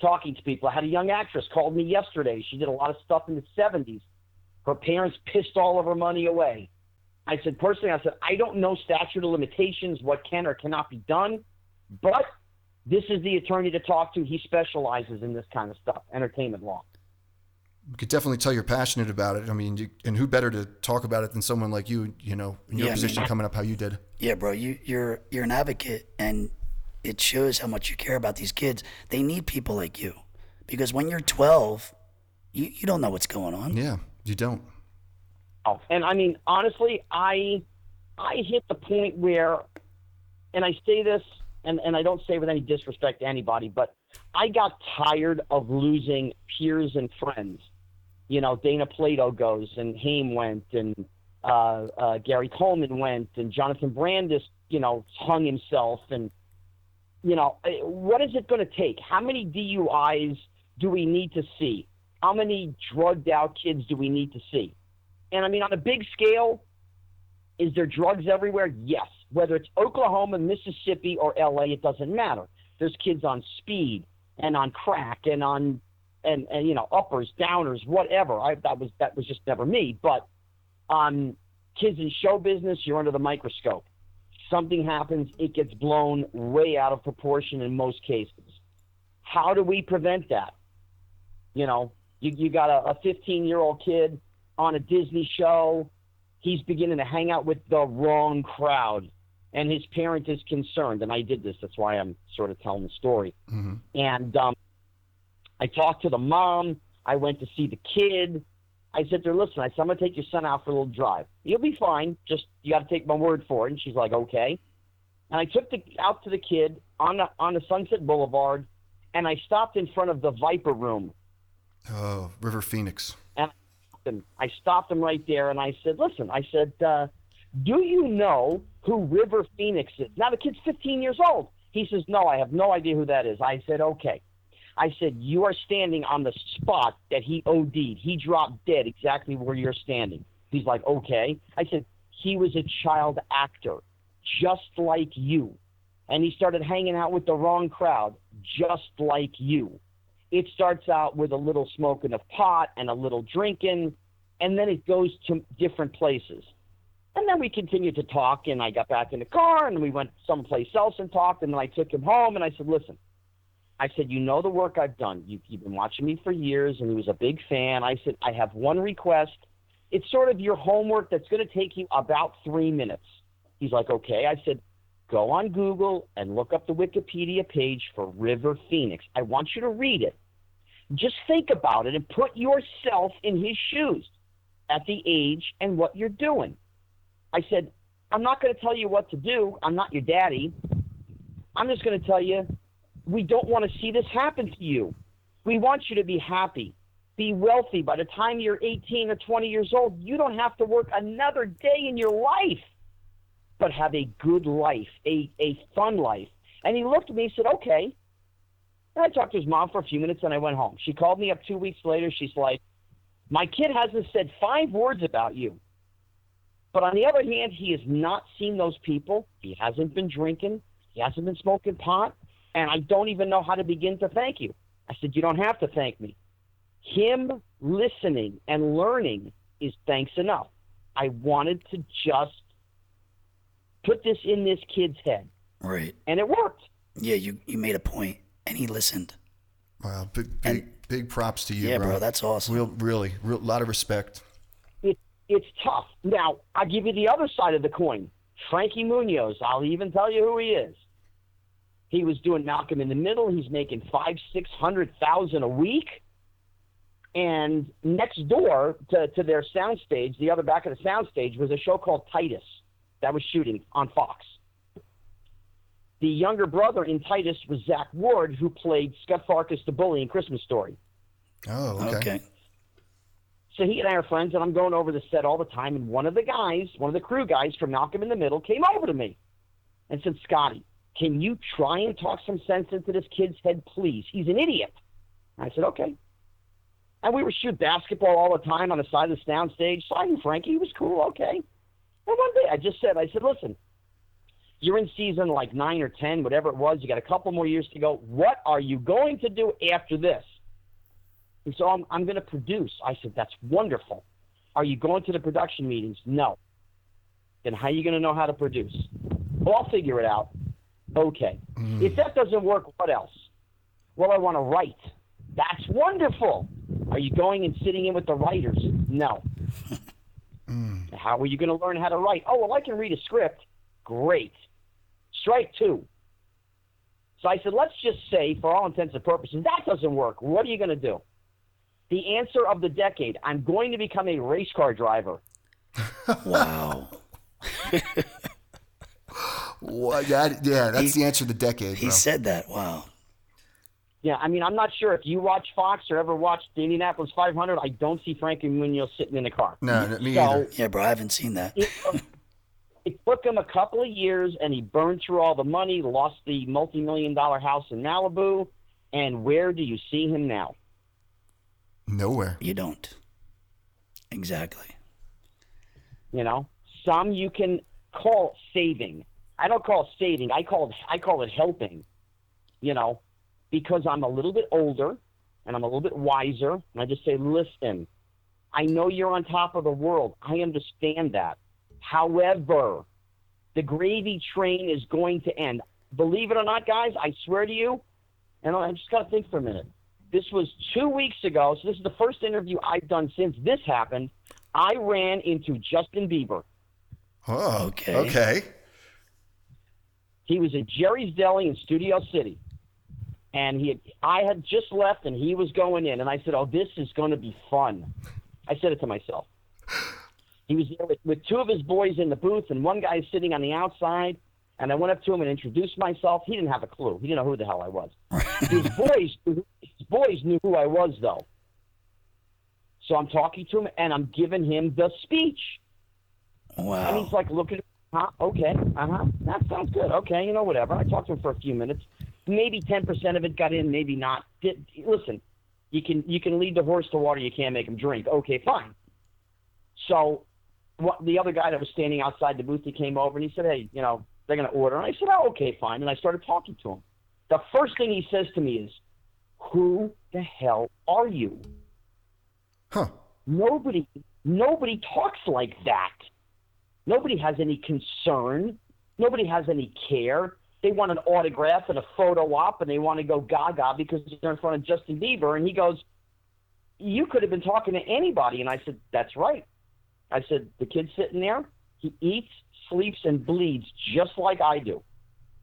talking to people. I had a young actress called me yesterday. She did a lot of stuff in the 70s. Her parents pissed all of her money away. I said, personally, I said, I don't know statute of limitations, what can or cannot be done, but this is the attorney to talk to. He specializes in this kind of stuff, entertainment law. You could definitely tell you're passionate about it. I mean, you, and who better to talk about it than someone like you? You know, in your Yeah, I position, mean- coming up how you did. Yeah, bro, you you're you're an advocate, and it shows how much you care about these kids. They need people like you, because when you're 12, you you don't know what's going on. Yeah, you don't. Oh, and I mean, honestly, I I hit the point where, and I say this, and, and I don't say with any disrespect to anybody, but I got tired of losing peers and friends. You know, Dana Plato goes, and Haim went, and uh, uh, Gary Coleman went, and Jonathan Brandis, you know, hung himself, and you know, eh, what is it going to take? How many DUIs do we need to see? How many drugged out kids do we need to see? And I mean, on a big scale, is there drugs everywhere? Yes. Whether it's Oklahoma, Mississippi, or LA, it doesn't matter. There's kids on speed and on crack and on and, and you know uppers, downers, whatever. I that was that was just never me. But um, kids in show business, you're under the microscope. Something happens, it gets blown way out of proportion in most cases. How do we prevent that? You know, you, you got a 15 year old kid on a Disney show. He's beginning to hang out with the wrong crowd. and his parent is concerned. And I did this. That's why I'm sort of telling the story. And um, I talked to the mom. I went to see the kid. I said to her, listen, I said, I'm going to take your son out for a little drive. You'll be fine. Just, you got to take my word for it. And she's like, okay. And I took the out to the kid on the, on the Sunset Boulevard, and I stopped in front of the Viper Room. Oh, River Phoenix. And I stopped him right there, and I said, listen, I said, uh, do you know who River Phoenix is? Now, the kid's 15 years old. He says, no, I have no idea who that is. I said, okay. I said, you are standing on the spot that he OD'd. He dropped dead exactly where you're standing. He's like, okay. I said, he was a child actor, just like you. And he started hanging out with the wrong crowd, just like you. It starts out with a little smoking of pot and a little drinking, and then it goes to different places. And then we continued to talk, and I got back in the car, and we went someplace else and talked, and then I took him home, and I said, listen, I said, you know the work I've done. You, you've been watching me for years, and he was a big fan. I said, I have one request. It's sort of your homework that's going to take you about three minutes. He's like, okay. I said, go on Google and look up the Wikipedia page for River Phoenix. I want you to read it. Just think about it and put yourself in his shoes at the age and what you're doing. I said, I'm not going to tell you what to do. I'm not your daddy. I'm just going to tell you, we don't want to see this happen to you. We want you to be happy, be wealthy. By the time you're 18 or 20 years old, you don't have to work another day in your life, but have a good life, a, a fun life. And he looked at me and said, okay. And I talked to his mom for a few minutes and I went home. She called me up two weeks later. She's like, my kid hasn't said five words about you. But on the other hand, he has not seen those people. He hasn't been drinking. He hasn't been smoking pot. And I don't even know how to begin to thank you. I said, You don't have to thank me. Him listening and learning is thanks enough. I wanted to just put this in this kid's head. Right. And it worked. Yeah, you, you made a point, and he listened. Wow, big big big props to you, Yeah, bro. bro, that's awesome. Real, really, real, lot of respect. it, it's tough. Now, I'll give you the other side of the coin. Frankie Muniz, I'll even tell you who he is. He was doing Malcolm in the Middle. He's making five, six hundred thousand a week. And next door to, to their soundstage, the other back of the soundstage, was a show called Titus that was shooting on Fox. The younger brother in Titus was Zach Ward, who played Scut Farkus the bully in Christmas Story. Oh, okay. Okay. So he and I are friends, and I'm going over the set all the time. And one of the guys, one of the crew guys from Malcolm in the Middle, came over to me and said, Scotty, can you try and talk some sense into this kid's head, please? He's an idiot. I said, okay. And we would shoot basketball all the time on the side of the sound stage. So I knew Frankie. He was cool, okay. And one day I just said, I said, listen, you're in season like nine or 10, whatever it was. You got a couple more years to go. What are you going to do after this? And so I'm, I'm going to produce. I said, that's wonderful. Are you going to the production meetings? No. Then how are you going to know how to produce? Well, I'll figure it out. Okay. Mm. If that doesn't work, what else? Well, I want to write. That's wonderful. Are you going and sitting in with the writers? No. Mm. How are you going to learn how to write? Oh, well, I can read a script. Great. Strike two. So I said, let's just say, for all intents and purposes, that doesn't work. What are you going to do? The answer of the decade I'm going to become a race car driver. Wow. What, that, yeah, that's He- the answer of the decade, he bro. said that. Wow. Yeah, I mean, I'm not sure if you watch Fox or ever watched the Indianapolis 500. I don't see Frankie Muniz sitting in the car. no, no, me so either. Yeah, bro, I haven't seen that. it, uh, it took him a couple of years, and he burned through all the money, lost the multi-million dollar house in Malibu, and where do you see him now? Nowhere. You don't. Exactly. You know, some you can call saving. I don't call it saving. I call it I call it helping. You know, because I'm a little bit older and I'm a little bit wiser, and I just say, listen, I know you're on top of the world. I understand that. However, the gravy train is going to end. Believe it or not, guys, I swear to you, and I just got to think for a minute. This was two weeks ago, so this is the first interview I've done since this happened. I ran into Justin Bieber. Oh, Okay. Okay. He was at Jerry's Deli in Studio City, and he had, I had just left, and he was going in, and I said, "Oh, this is going to be fun." I said it to myself. He was there with, with two of his boys in the booth, and one guy sitting on the outside. And I went up to him and introduced myself. He didn't have a clue. He didn't know who the hell I was. his boys, his boys knew who I was, though. So I'm talking to him, and I'm giving him the speech. Wow. And he's like looking, huh? Okay, uh huh. That sounds good. Okay, you know, whatever. I talked to him for a few minutes. Maybe ten percent of it got in, maybe not. Did, listen, you can you can lead the horse to water, you can't make him drink. Okay, fine. So, what the other guy that was standing outside the booth, he came over and he said, "Hey, you know, they're gonna order." And I said, "Oh, okay, fine." And I started talking to him. The first thing he says to me is, "Who the hell are you?" Huh. Nobody nobody talks like that. Nobody has any concern. Nobody has any care. They want an autograph and a photo op and they want to go gaga because they're in front of Justin Bieber and he goes, You could have been talking to anybody and I said, That's right. I said, The kid's sitting there, he eats, sleeps, and bleeds just like I do.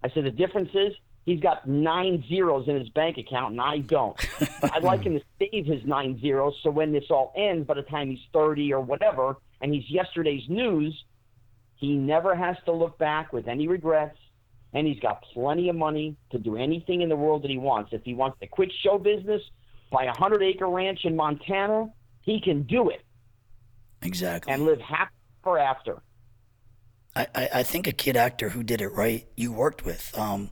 I said the difference is he's got nine zeros in his bank account and I don't. But I'd like him to save his nine zeros so when this all ends, by the time he's 30 or whatever, and he's yesterday's news, he never has to look back with any regrets. And he's got plenty of money to do anything in the world that he wants. If he wants to quit show business, buy a hundred acre ranch in Montana, he can do it Exactly. and live happy ever after. I, I, I think a kid actor who did it right, you worked with. Um,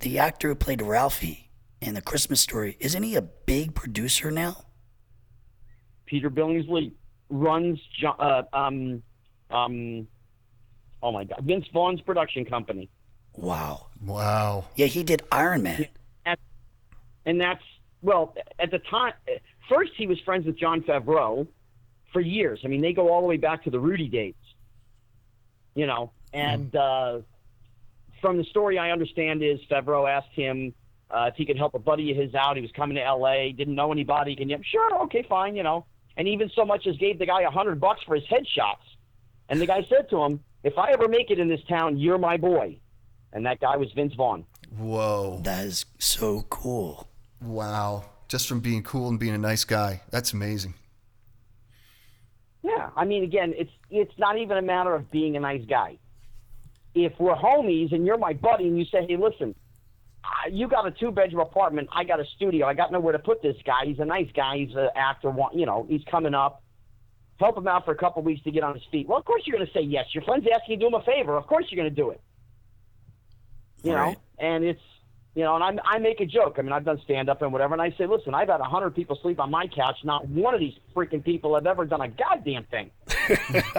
the actor who played Ralphie in the Christmas story, isn't he a big producer now? Peter Billingsley runs uh, um um oh my god Vince Vaughn's production company, Wow. Wow. Yeah, he did Iron Man. and that's well at the time. First, he was friends with Jon Favreau for years. I mean, they go all the way back to the Rudy days. You know, and uh, from the story I understand is Favreau asked him uh, if he could help a buddy of his out. He was coming to L.A. Didn't know anybody. Can you? Sure, okay, fine. You know, and even so much as gave the guy a hundred bucks for his headshots. And the guy said to him, "If I ever make it in this town, you're my boy." And that guy was Vince Vaughn. Whoa. That is so cool. Wow. Just from being cool and being a nice guy. That's amazing. Yeah, I mean, again, it's it's not even a matter of being a nice guy. If we're homies and you're my buddy and you say, "Hey, listen, uh, you got a two bedroom apartment, I got a studio, I got nowhere to put this guy. He's a nice guy, he's an actor, you know, he's coming up. Help him out for a couple weeks to get on his feet." Well, of course you're going to say yes. Your friend's asking you to do him a favor. Of course you're going to do it. You Right. know, and it's you know, and I I make a joke. I mean, I've done stand up and whatever, and I say, "Listen, I've had a hundred people sleep on my couch. Not one of these freaking people have ever done a goddamn thing."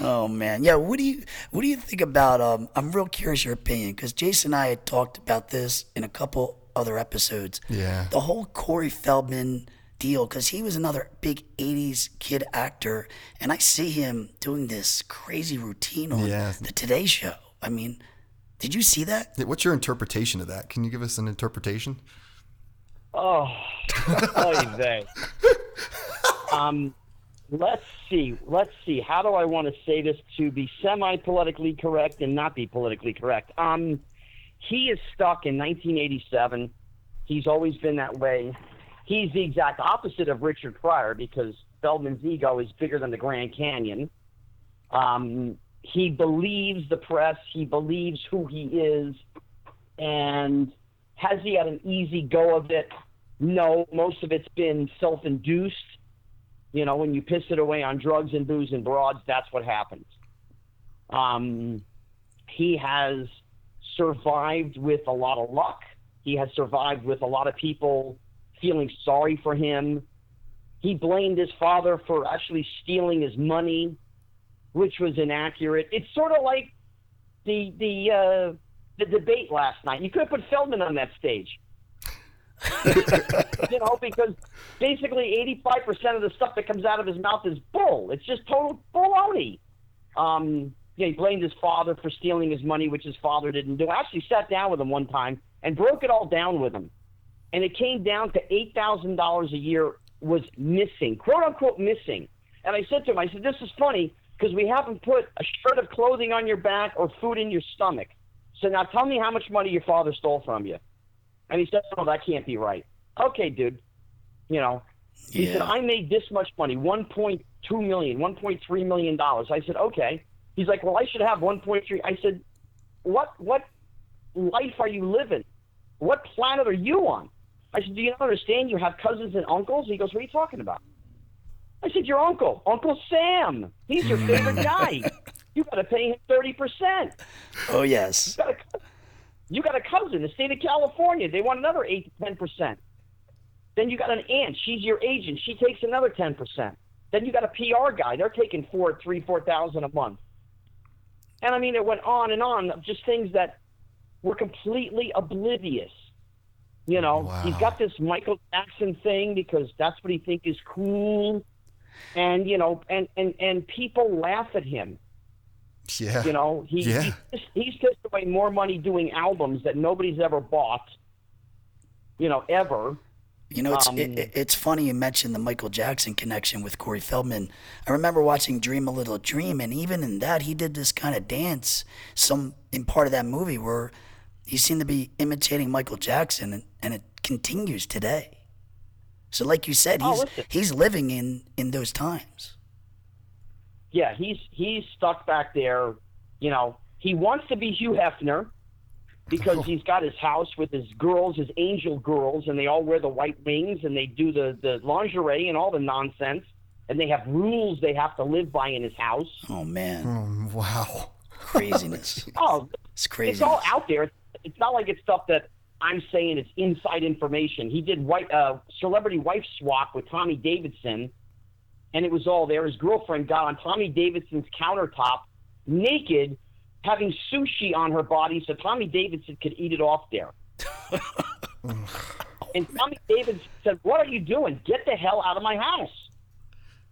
Oh man, yeah. What do you what do you think about? Um, I'm real curious your opinion because Jason and I had talked about this in a couple other episodes. Yeah. The whole Corey Feldman deal because he was another big '80s kid actor, and I see him doing this crazy routine on Yeah. the Today Show. I mean, did you see that? Yeah, What's your interpretation of that? Can you give us an interpretation? Oh, oy vey. Um, let's see. Let's see. How do I want to say this to be semi-politically correct and not be politically correct? Um, he is stuck in 1987. He's always been that way. He's the exact opposite of Richard Pryor because Feldman's ego is bigger than the Grand Canyon. Um, he believes the press. He believes who he is, and has he had an easy go of it? No, most of it's been self-induced. You know, when you piss it away on drugs and booze and broads, that's what happens. Um, he has survived with a lot of luck. He has survived with a lot of people feeling sorry for him. He blamed his father for actually stealing his money, which was inaccurate. It's sort of like the the uh, the debate last night. You could have put Feldman on that stage. you know, because basically 85% of the stuff that comes out of his mouth is bull. It's just total baloney. Um, yeah, he blamed his father for stealing his money, which his father didn't do. I actually sat down with him one time and broke it all down with him. And it came down to $8,000 a year was missing, quote unquote missing. And I said to him, I said, this is funny. because we haven't put a shirt of clothing on your back or food in your stomach. So now tell me how much money your father stole from you. And he said, "Oh, that can't be right." Okay, dude. You know, he said, "I made this much money, 1.2 million, 1.3 million dollars." I said, "Okay." He's like, "Well, I should have 1.3." I said, "What what life are you living? What planet are you on?" I said, "Do you not understand? You have cousins and uncles." He goes, "What are you talking about?" I said, "Your uncle, Uncle Sam. He's your favorite guy. You got to pay him thirty percent. Oh yes. You got a, you got a cousin, in the state of California. They want another eight to ten percent. Then you got an aunt. She's your agent. She takes another ten percent. Then you got a PR guy. They're taking four, three, four thousand a month. And I mean, it went on and on of just things that were completely oblivious. You know, Wow. he's got this Michael Jackson thing because that's what he think is cool, and you know, and and and people laugh at him. Yeah. You know, he, Yeah. he's, he's pissed away more money doing albums that nobody's ever bought. You know, ever. You know, it's Um, it- it's funny you mentioned the Michael Jackson connection with Corey Feldman. I remember watching Dream a Little Dream, and even in that, he did this kind of dance. Some in part of that movie where he seemed to be imitating Michael Jackson, and, and it continues today. So, like you said, Oh, he's listen. he's living in in those times. Yeah, he's he's stuck back there. You know, he wants to be Hugh Hefner because he's got his house with his girls, his angel girls, and they all wear the white wings and they do the the lingerie and all the nonsense, and they have rules they have to live by in his house. Oh man, Mm, wow. craziness! Oh, It's crazy. it's all out there. It's not like it's stuff that I'm saying it's inside information. He did white uh, celebrity wife swap with Tommy Davidson, and it was all there. His girlfriend got on Tommy Davidson's countertop naked, having sushi on her body, so Tommy Davidson could eat it off there. and Tommy Davidson said, "What are you doing? Get the hell out of my house!"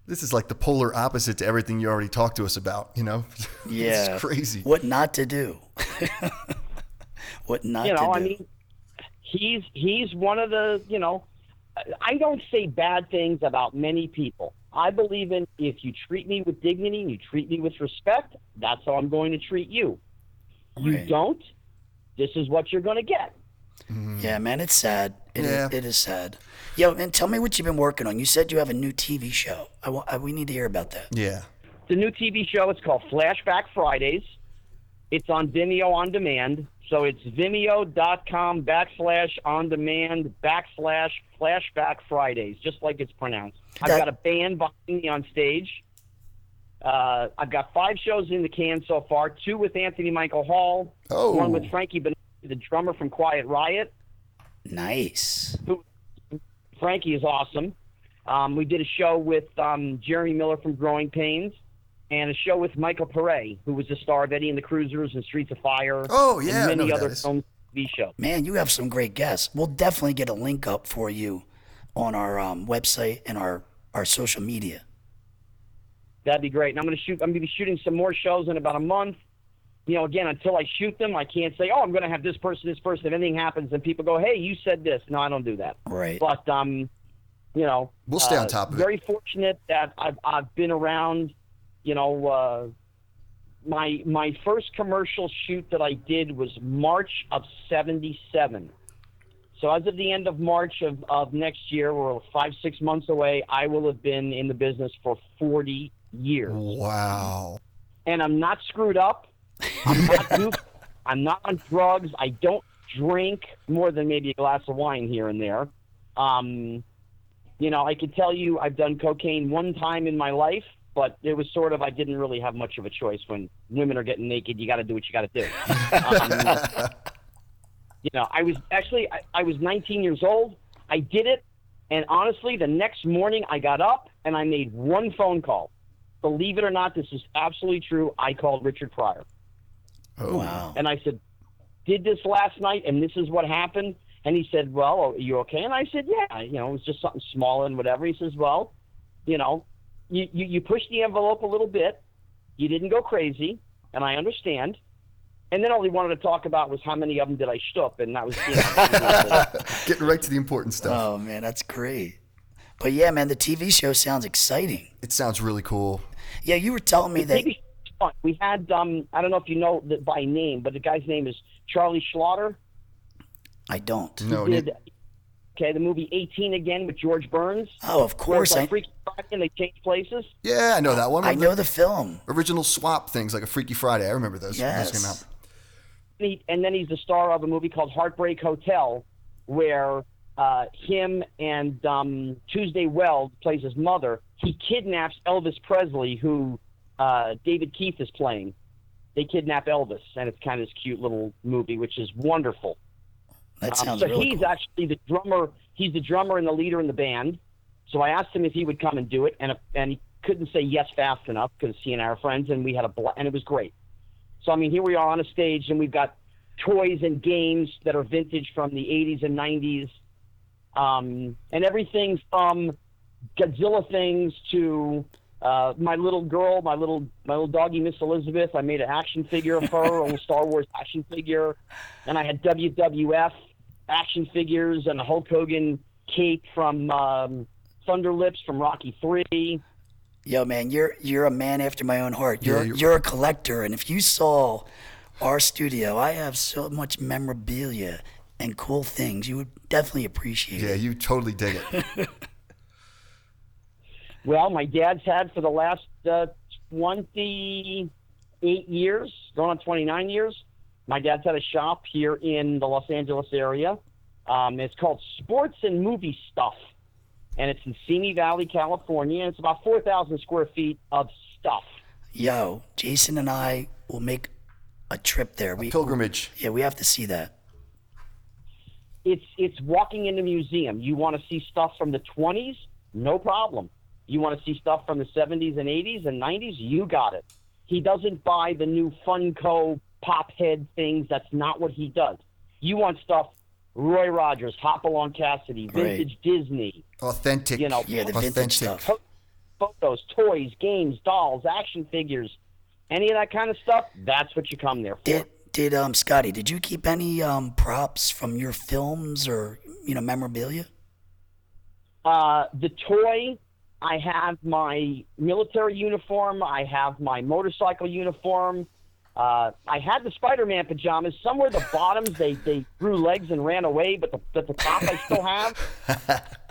This is like the polar opposite to everything you already talked to us about, you know? Yeah, it's crazy. What not to do? what not you to know, do? I mean, he's he's one of the you know. I don't say bad things about many people. I believe in if you treat me with dignity and you treat me with respect, that's how I'm going to treat you. You Right. don't, this is what you're going to get. Mm-hmm. Yeah, man, it's sad. It is- Yeah. it is sad. Yo, and tell me what you've been working on. You said you have a new TV show. I, wa- I we need to hear about that. Yeah. The new TV show it's called Flashback Fridays. It's on Vimeo on demand. So it's vimeo.com backslash on demand backslash flashback Fridays, just like it's pronounced. I've got a band behind me on stage. Uh, I've got five shows in the can so far. Two with Anthony Michael Hall. Oh. One with Frankie Banali, the drummer from Quiet Riot. Nice. Frankie is awesome. Um, we did a show with um, Jeremy Miller from Growing Pains, and a show with Michael Pare, who was the star of Eddie and the Cruisers and Streets of Fire. Oh, yeah, and many who other that is. films, TV shows. Man, you have some great guests. We'll definitely get a link up for you on our um, website and our, our social media. That'd be great. And I'm going to shoot. I'm going to be shooting some more shows in about a month. You know, again, until I shoot them, I can't say, "Oh, I'm going to have this person, this person." If anything happens, and people go, "Hey, you said this," no, I don't do that. Right. But um, you know, We'll stay on uh, top of it. Very fortunate that I've I've been around. You know, uh, my my first commercial shoot that I did was March of '77. So as of the end of March of, of next year, we're five six months away. I will have been in the business for 40 years, Wow. and I'm not screwed up. I'm not goofy. I'm not on drugs. I don't drink more than maybe a glass of wine here and there. Um, you know, I could tell you I've done cocaine one time in my life, but it was sort of I didn't really have much of a choice. When women are getting naked, you got to do what you got to do. Um, you know, I was actually I, I was 19 years old. I did it, and honestly, the next morning I got up and I made one phone call. Believe it or not, this is absolutely true. I called Richard Pryor. Oh. wow. And I said, "Did this last night, and this is what happened." And he said, "Well, are you okay?" And I said, "Yeah, you know, it was just something small and whatever." He says, "Well, you know, you you, you pushed the envelope a little bit. You didn't go crazy, and I understand." And then all he wanted to talk about was how many of them did I shtup, and that was you know, Getting right to the important stuff. Oh man, that's great. But yeah, man, the TV show sounds exciting. It sounds really cool. Yeah, you were telling me that. Maybe fun. We had um I don't know if you know the, by name, but the guy's name is Charlie Schlatter. I don't. No, Did Nick- okay the movie 18 again with George Burns. Oh, of course. it's I, like Freaky Friday and they change places. yeah, I know that one. I know the film. original swap things like a Freaky Friday. I remember those. when those came Yes. out. And, he, and then he's the star of a movie called Heartbreak Hotel, where uh, him and um, Tuesday Weld plays his mother. He kidnaps Elvis Presley, who uh, David Keith is playing. They kidnap Elvis, and it's kind of this cute little movie, which is wonderful. That Um, so really he's cool. actually the drummer. He's the drummer and the leader in the band. So I asked him if he would come and do it, and and he couldn't say yes fast enough because he and I are friends, and we had a bl- and it was great. So I mean, here we are on a stage, and we've got toys and games that are vintage from the 80s and 90s, um, and everything from Godzilla things to uh, my little girl, my little my little doggy Miss Elizabeth. I made an action figure of her, a little Star Wars action figure, and I had WWF action figures and a Hulk Hogan cape from um, Thunder Lips from Rocky Three. Yo, man, you're you're a man after my own heart. You're Yeah, you're, you're- a collector, and if you saw our studio, I have so much memorabilia and cool things. You would definitely appreciate Yeah, it. Yeah, you totally dig it. Well, my dad's had for the last uh, 28 years, going on 29 years. My dad's had a shop here in the Los Angeles area. Um, it's called Sports and Movie Stuff, and it's in Simi Valley, California. And it's about 4,000 square feet of stuff. Yo, Jason and I will make a trip there. We Pilgrimage. yeah, we have to see that. It's it's walking in the museum. You want to see stuff from the 20s? No problem. You want to see stuff from the 70s and 80s and 90s? You got it. He doesn't buy the new Funko pop head things. That's not what he does. You want stuff Roy Rogers, Hopalong Cassidy, Right. vintage Disney, Authentic. You know, Yeah, the authentic. vintage stuff. photos, toys, games, dolls, action figures, any of that kind of stuff. That's what you come there for. Did did um Scotty? Did you keep any um props from your films or you know memorabilia? Uh, the toy, I have my military uniform. I have my motorcycle uniform. Uh, I had the Spider-Man pajamas. Somewhere the bottoms they, they grew legs and ran away, but the, but the top I still have.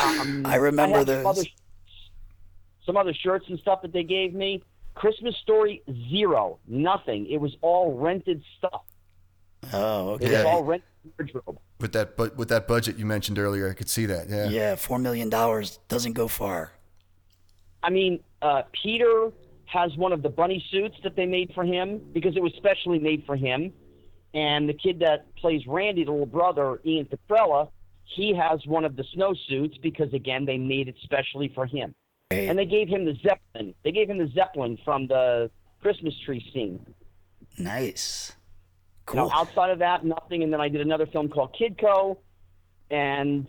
Um, I remember some those. other, some other shirts and stuff that they gave me. Christmas story zero, nothing. It was all rented stuff. Oh, It okay. was all rented wardrobe. With that, but with that budget you mentioned earlier, I could see that. Yeah. Yeah, four million dollars doesn't go far. I mean, uh, Peter has one of the bunny suits that they made for him because it was specially made for him. And the kid that plays Randy, the little brother, Ian Petrella, he has one of the snow suits because, again, they made it specially for him. Right. And they gave him the Zeppelin. They gave him the Zeppelin from the Christmas tree scene. Nice. You know, outside of that, nothing. And then I did another film called Kidco, and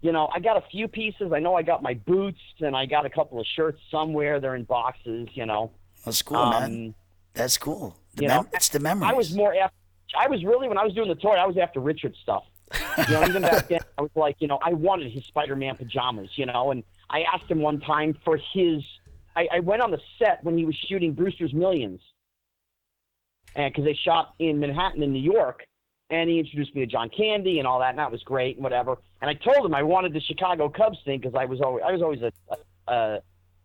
you know, I got a few pieces. I know I got my boots, and I got a couple of shirts somewhere. They're in boxes. You know, That's cool, um, man. That's cool. The you mem- know, it's the memory. I was more after. I was really when I was doing the toy, I was after Richard stuff. You know, even back then, I was like, you know, I wanted his Spider-Man pajamas. You know, and I asked him one time for his. I, I went on the set when he was shooting Brewster's Millions, and because they shot in Manhattan in New York, and he introduced me to John Candy and all that, and that was great and whatever. And I told him I wanted the Chicago Cubs thing because I was always I was always a a,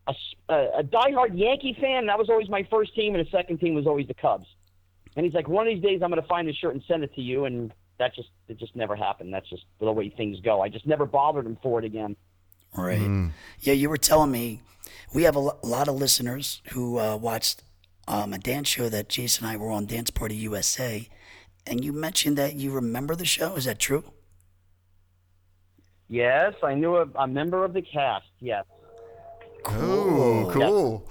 a, a, a diehard Yankee fan. And that was always my first team, and the second team was always the Cubs. And he's like, one of these days I'm going to find the shirt and send it to you, and that just it just never happened. That's just the way things go. I just never bothered him for it again. Right. Yeah, you were telling me we have a lot of listeners who uh, watched um, a dance show that Jason and I were on, Dance Party USA, and you mentioned that you remember the show. Is that true? Yes, I knew a, a member of the cast. Yes. Cool. Cool.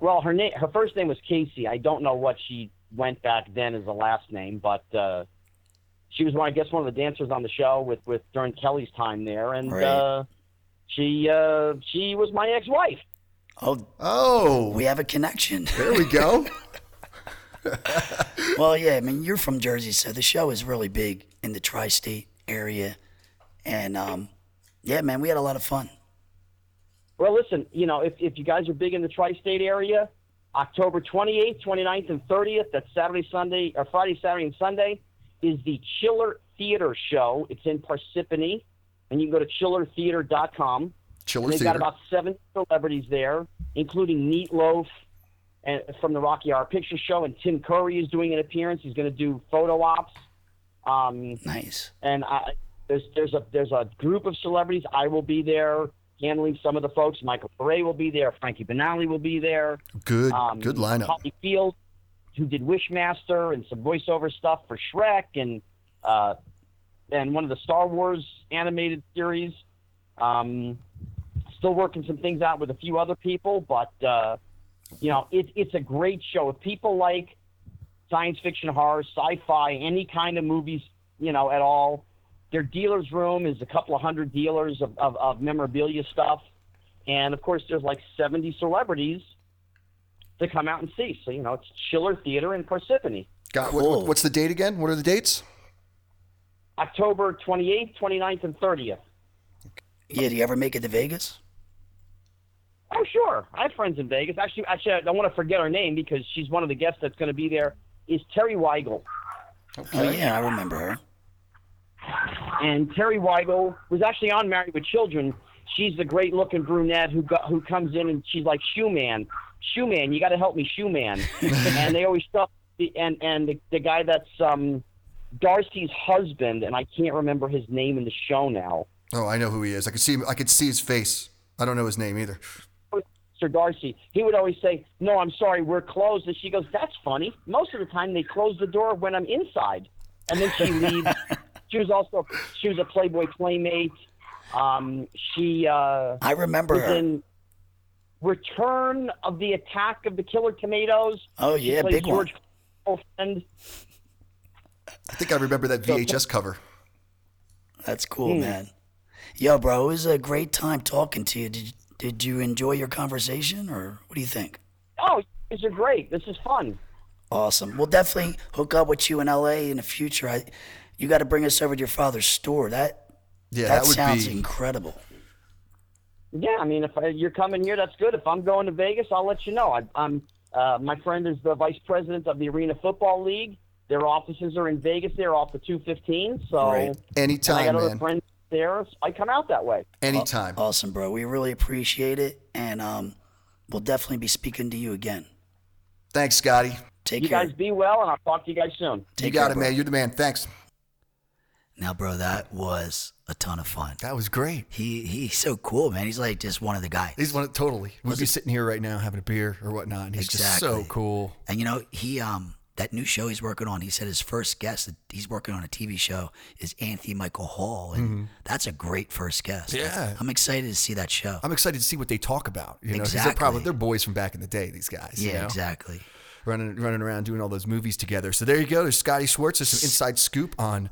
Well, her name, her first name was Casey. I don't know what she went back then as a last name, but uh, she was one, I guess, one of the dancers on the show with with during Kelly's time there, and Right. uh, she uh, she was my ex-wife. Oh, Oh, we have a connection. there we go. well, yeah, I mean, you're from Jersey, so the show is really big in the tri-state area, and um, Yeah, man, we had a lot of fun. Well, listen, you know, if, if you guys are big in the tri-state area, October 28th, 29th, and 30th, that's Saturday, Sunday, or Friday, Saturday, and Sunday, is the Chiller Theater Show. It's in Parsippany, and you can go to chillertheater.com. Chiller they've Theater. got about seven celebrities there, including Meatloaf and from the Rocky Horror Picture Show, and Tim Curry is doing an appearance. He's going to do photo ops. Um, Nice. and I, there's there's a there's a group of celebrities. I will be there handling some of the folks. Michael Pare will be there. Frankie Banali will be there. good, Um, good lineup. Holly Field, who did Wishmaster and some voiceover stuff for Shrek and uh, and one of the Star Wars animated series. Um, still working some things out with a few other people, but uh, you know, it, it's a great show. If people like science fiction, horror, sci-fi, any kind of movies, you know, at all, their dealer's room is a couple of hundred dealers of, of, of memorabilia stuff. And of course, there's like 70 celebrities to come out and see. So, you know, it's Chiller Theater in Parsippany. Got what- what's the date again? What are the dates? October 28th, 29th, and 30th. Yeah, do you ever make it to Vegas? Oh, sure. I have friends in Vegas. Actually, actually, I don't want to forget her name because she's one of the guests that's going to be there. Is Teri Weigel, Oh yeah, I remember her. and Teri Weigel was actually on Married with Children. She's the great-looking brunette who got, who comes in and she's like Shoe Man, Shoe Man, you got to help me, Shoe Man. and they always stuff and and the, the guy that's um, Darcy's husband, and I can't remember his name in the show now. Oh, I know who he is. I could see him. I could see his face. I don't know his name either. Mr. Darcy, he would always say, "No, I'm sorry, we're closed." And she goes, "That's funny. Most of the time, they close the door when I'm inside." And then she leaves. she was also she was a Playboy playmate. Um, she uh, I remember was her. in Return of the Attack of the Killer Tomatoes. Oh yeah, plays big one. George Girlfriend. I think I remember that VHS cover. That's cool, Hmm. man. Yo, bro, it was a great time talking to you. Did did you enjoy your conversation, or what do you think? Oh, these are great. This is fun. Awesome. We'll definitely hook up with you in LA in the future. I, you got to bring us over to your father's store. That Yeah, that, that, sounds be. incredible. Yeah, I mean, if I, you're coming here, that's good. If I'm going to Vegas, I'll let you know. I, I'm uh, my friend is the vice president of the Arena Football League. Their offices are in Vegas. They're off the 215. So Great. and I Anytime, got other man. friends there. I come out that way. Anytime. Awesome, bro. We really appreciate it, and um, we'll definitely be speaking to you again. Thanks, Scotty. Take You care. guys be well, and I'll talk to you guys soon. Take you got care, it, bro. man. You're the man. Thanks. Now, bro, that was a ton of fun. That was great. He he's so cool, man. He's like just one of the guys. He's one of, totally. We'd be sitting here right now having a beer or whatnot, and he's just so cool. And you know, he um that new show he's working on. He said his first guest that he's working on a TV show is Anthony Michael Hall, and that's a great first guest. Mm-hmm. Yeah. I'm excited to see that show. I'm excited to see what they talk about. You know, 'cause they're Exactly. probably they're boys from back in the day. These guys. yeah, you know? exactly. running running around doing all those movies together. So there you go. There's Scotty Schwartz. There's some inside scoop on,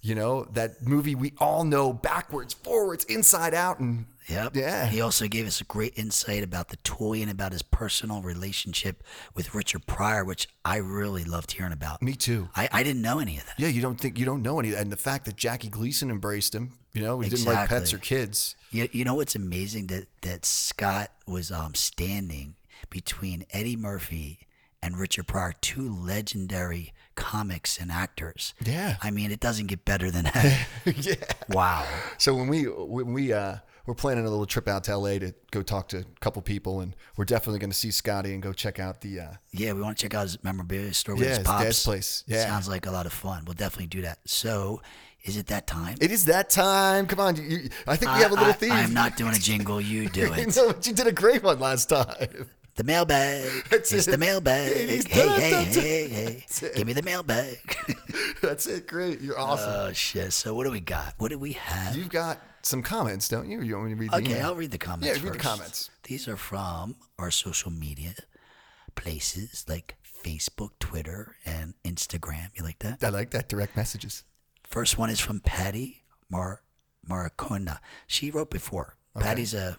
you know, that movie we all know backwards, forwards, inside out, and Yep. Yeah. He also gave us a great insight about the toy and about his personal relationship with Richard Pryor, which I really loved hearing about. me too. I, I didn't know any of that. Yeah, you don't think you don't know any, and the fact that Jackie Gleason embraced him. You know, he didn't like pets or kids. You, you know what's amazing that that Scott was um, standing between Eddie Murphy and Richard Pryor, two legendary comics and actors. Yeah. I mean, it doesn't get better than that. yeah. wow. So when we when we uh we're planning a little trip out to LA to go talk to a couple people, and we're definitely going to see Scotty and go check out the. Uh, Yeah, we want to check out his memorabilia store with Yeah, his pops. dad's place. Yeah. Sounds like a lot of fun. We'll definitely do that. So, is it that time? it is that time. Come on, you, I think we have a little I, theme. I'm not doing a jingle. You do it. know, but you did a great one last time. The mailbag. That's it's it. the mailbag. Hey, da- hey, da- hey, hey. it. Give me the mailbag. That's it. Great. You're awesome. oh, shit. So, what do we got? What do we have? You've got some comments, don't you? You want me to read the Okay, email? I'll read the comments. Yeah, read the first. comments. These are from our social media places like Facebook, Twitter, and Instagram. You like that? I like that. Direct messages. First one is from Patty Mar Maracona. She wrote before. Patty's a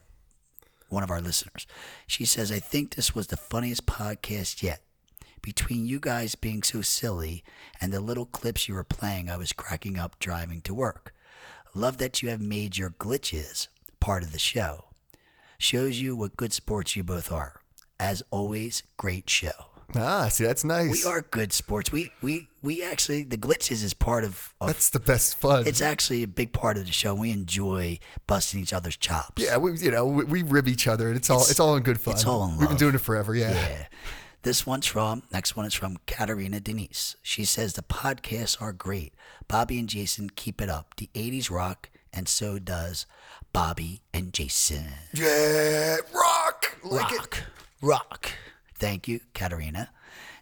one of our listeners. She says, "I think this was the funniest podcast yet. Between you guys being so silly and the little clips you were playing, I was cracking up driving to work. Love that you have made your glitches part of the show. Shows you what good sports you both are. As always, great show. Ah, see, that's nice. We are good sports. We we we actually the glitches is part of, of That's the best fun. it's actually a big part of the show. We enjoy busting each other's chops. yeah, we you know we, we rib each other, and it's all it's, all in good fun. it's all in love. We've been doing it forever. Yeah. Yeah. This one's from, next one is from Katarina Denise. She says, The podcasts are great. Bobby and Jason keep it up. The 80s rock, and so does Bobby and Jason. Yeah, rock, like it. Rock. Rock. Thank you, Katarina.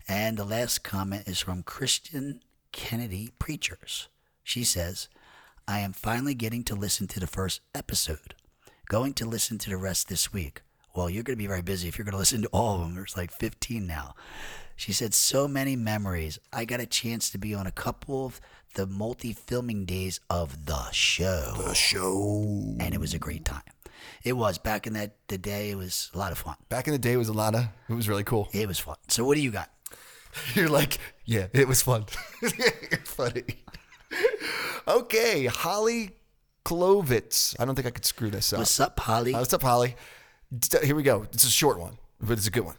And the last comment is from Christian Kennedy Preachers. She says, I am finally getting to listen to the first episode. Going to listen to the rest this week. Well, you're going to be very busy if you're going to listen to all of them. There's like 15 now. She said, So many memories. I got a chance to be on a couple of the multi filming days of the show. The show. And it was a great time. It was. Back in that the day, it was a lot of fun. Back in the day, it was a lot of. It was really cool. It was fun. So, what do you got? You're like, yeah, it was fun. Funny. Okay, Holly Klovitz. I don't think I could screw this up. What's up, Holly? Uh, what's up, Holly? D- Here we go. It's a short one, but it's a good one.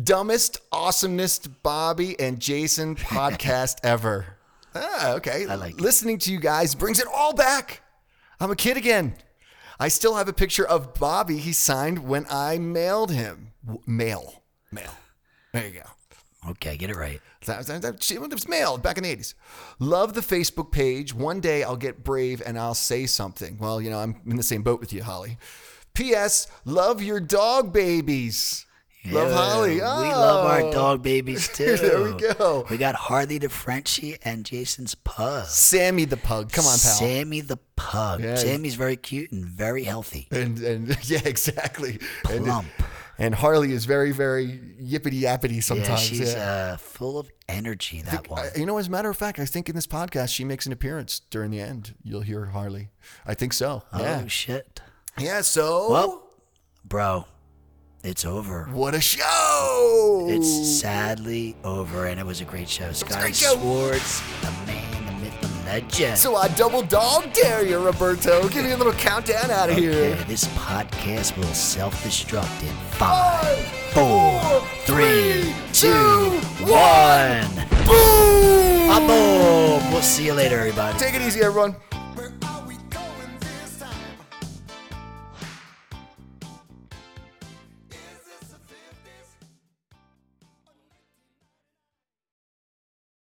Dumbest, awesomest Bobby and Jason podcast ever. Ah, okay. I like it. Listening to you guys brings it all back. I'm a kid again. I still have a picture of Bobby he signed when I mailed him. W- Mail. Mail. There you go. okay, get it right. That, that, that, it was mail back in the 80s. Love the Facebook page. One day I'll get brave and I'll say something. Well, you know, I'm in the same boat with you, Holly. P.S. Love your dog babies. Love Yeah, Holly. We love Oh. our dog babies too. There we go. We got Harley the Frenchie and Jason's pug. Sammy the pug. Come on, pal. Sammy the pug. Yeah. Sammy's very cute and very healthy. and and yeah, exactly. And, Plump. and Harley is very, very yippity yappity Yeah, sometimes. she's yeah. uh, full of energy. That one. I- you know, as a matter of fact, I think in this podcast she makes an appearance during the end. You'll hear Harley. I think so. Yeah. Oh shit, Yeah. So, Well- bro, it's over. what a show! It's sadly over, and it was a great show. Great show. Schwartz, the man, the myth, the legend. So I double dog dare you, Roberto. Give me a little countdown out of here. Okay, this podcast will self-destruct in five, four, three, two, one. Boom! Boom! We'll see you later, everybody. Take it easy, everyone.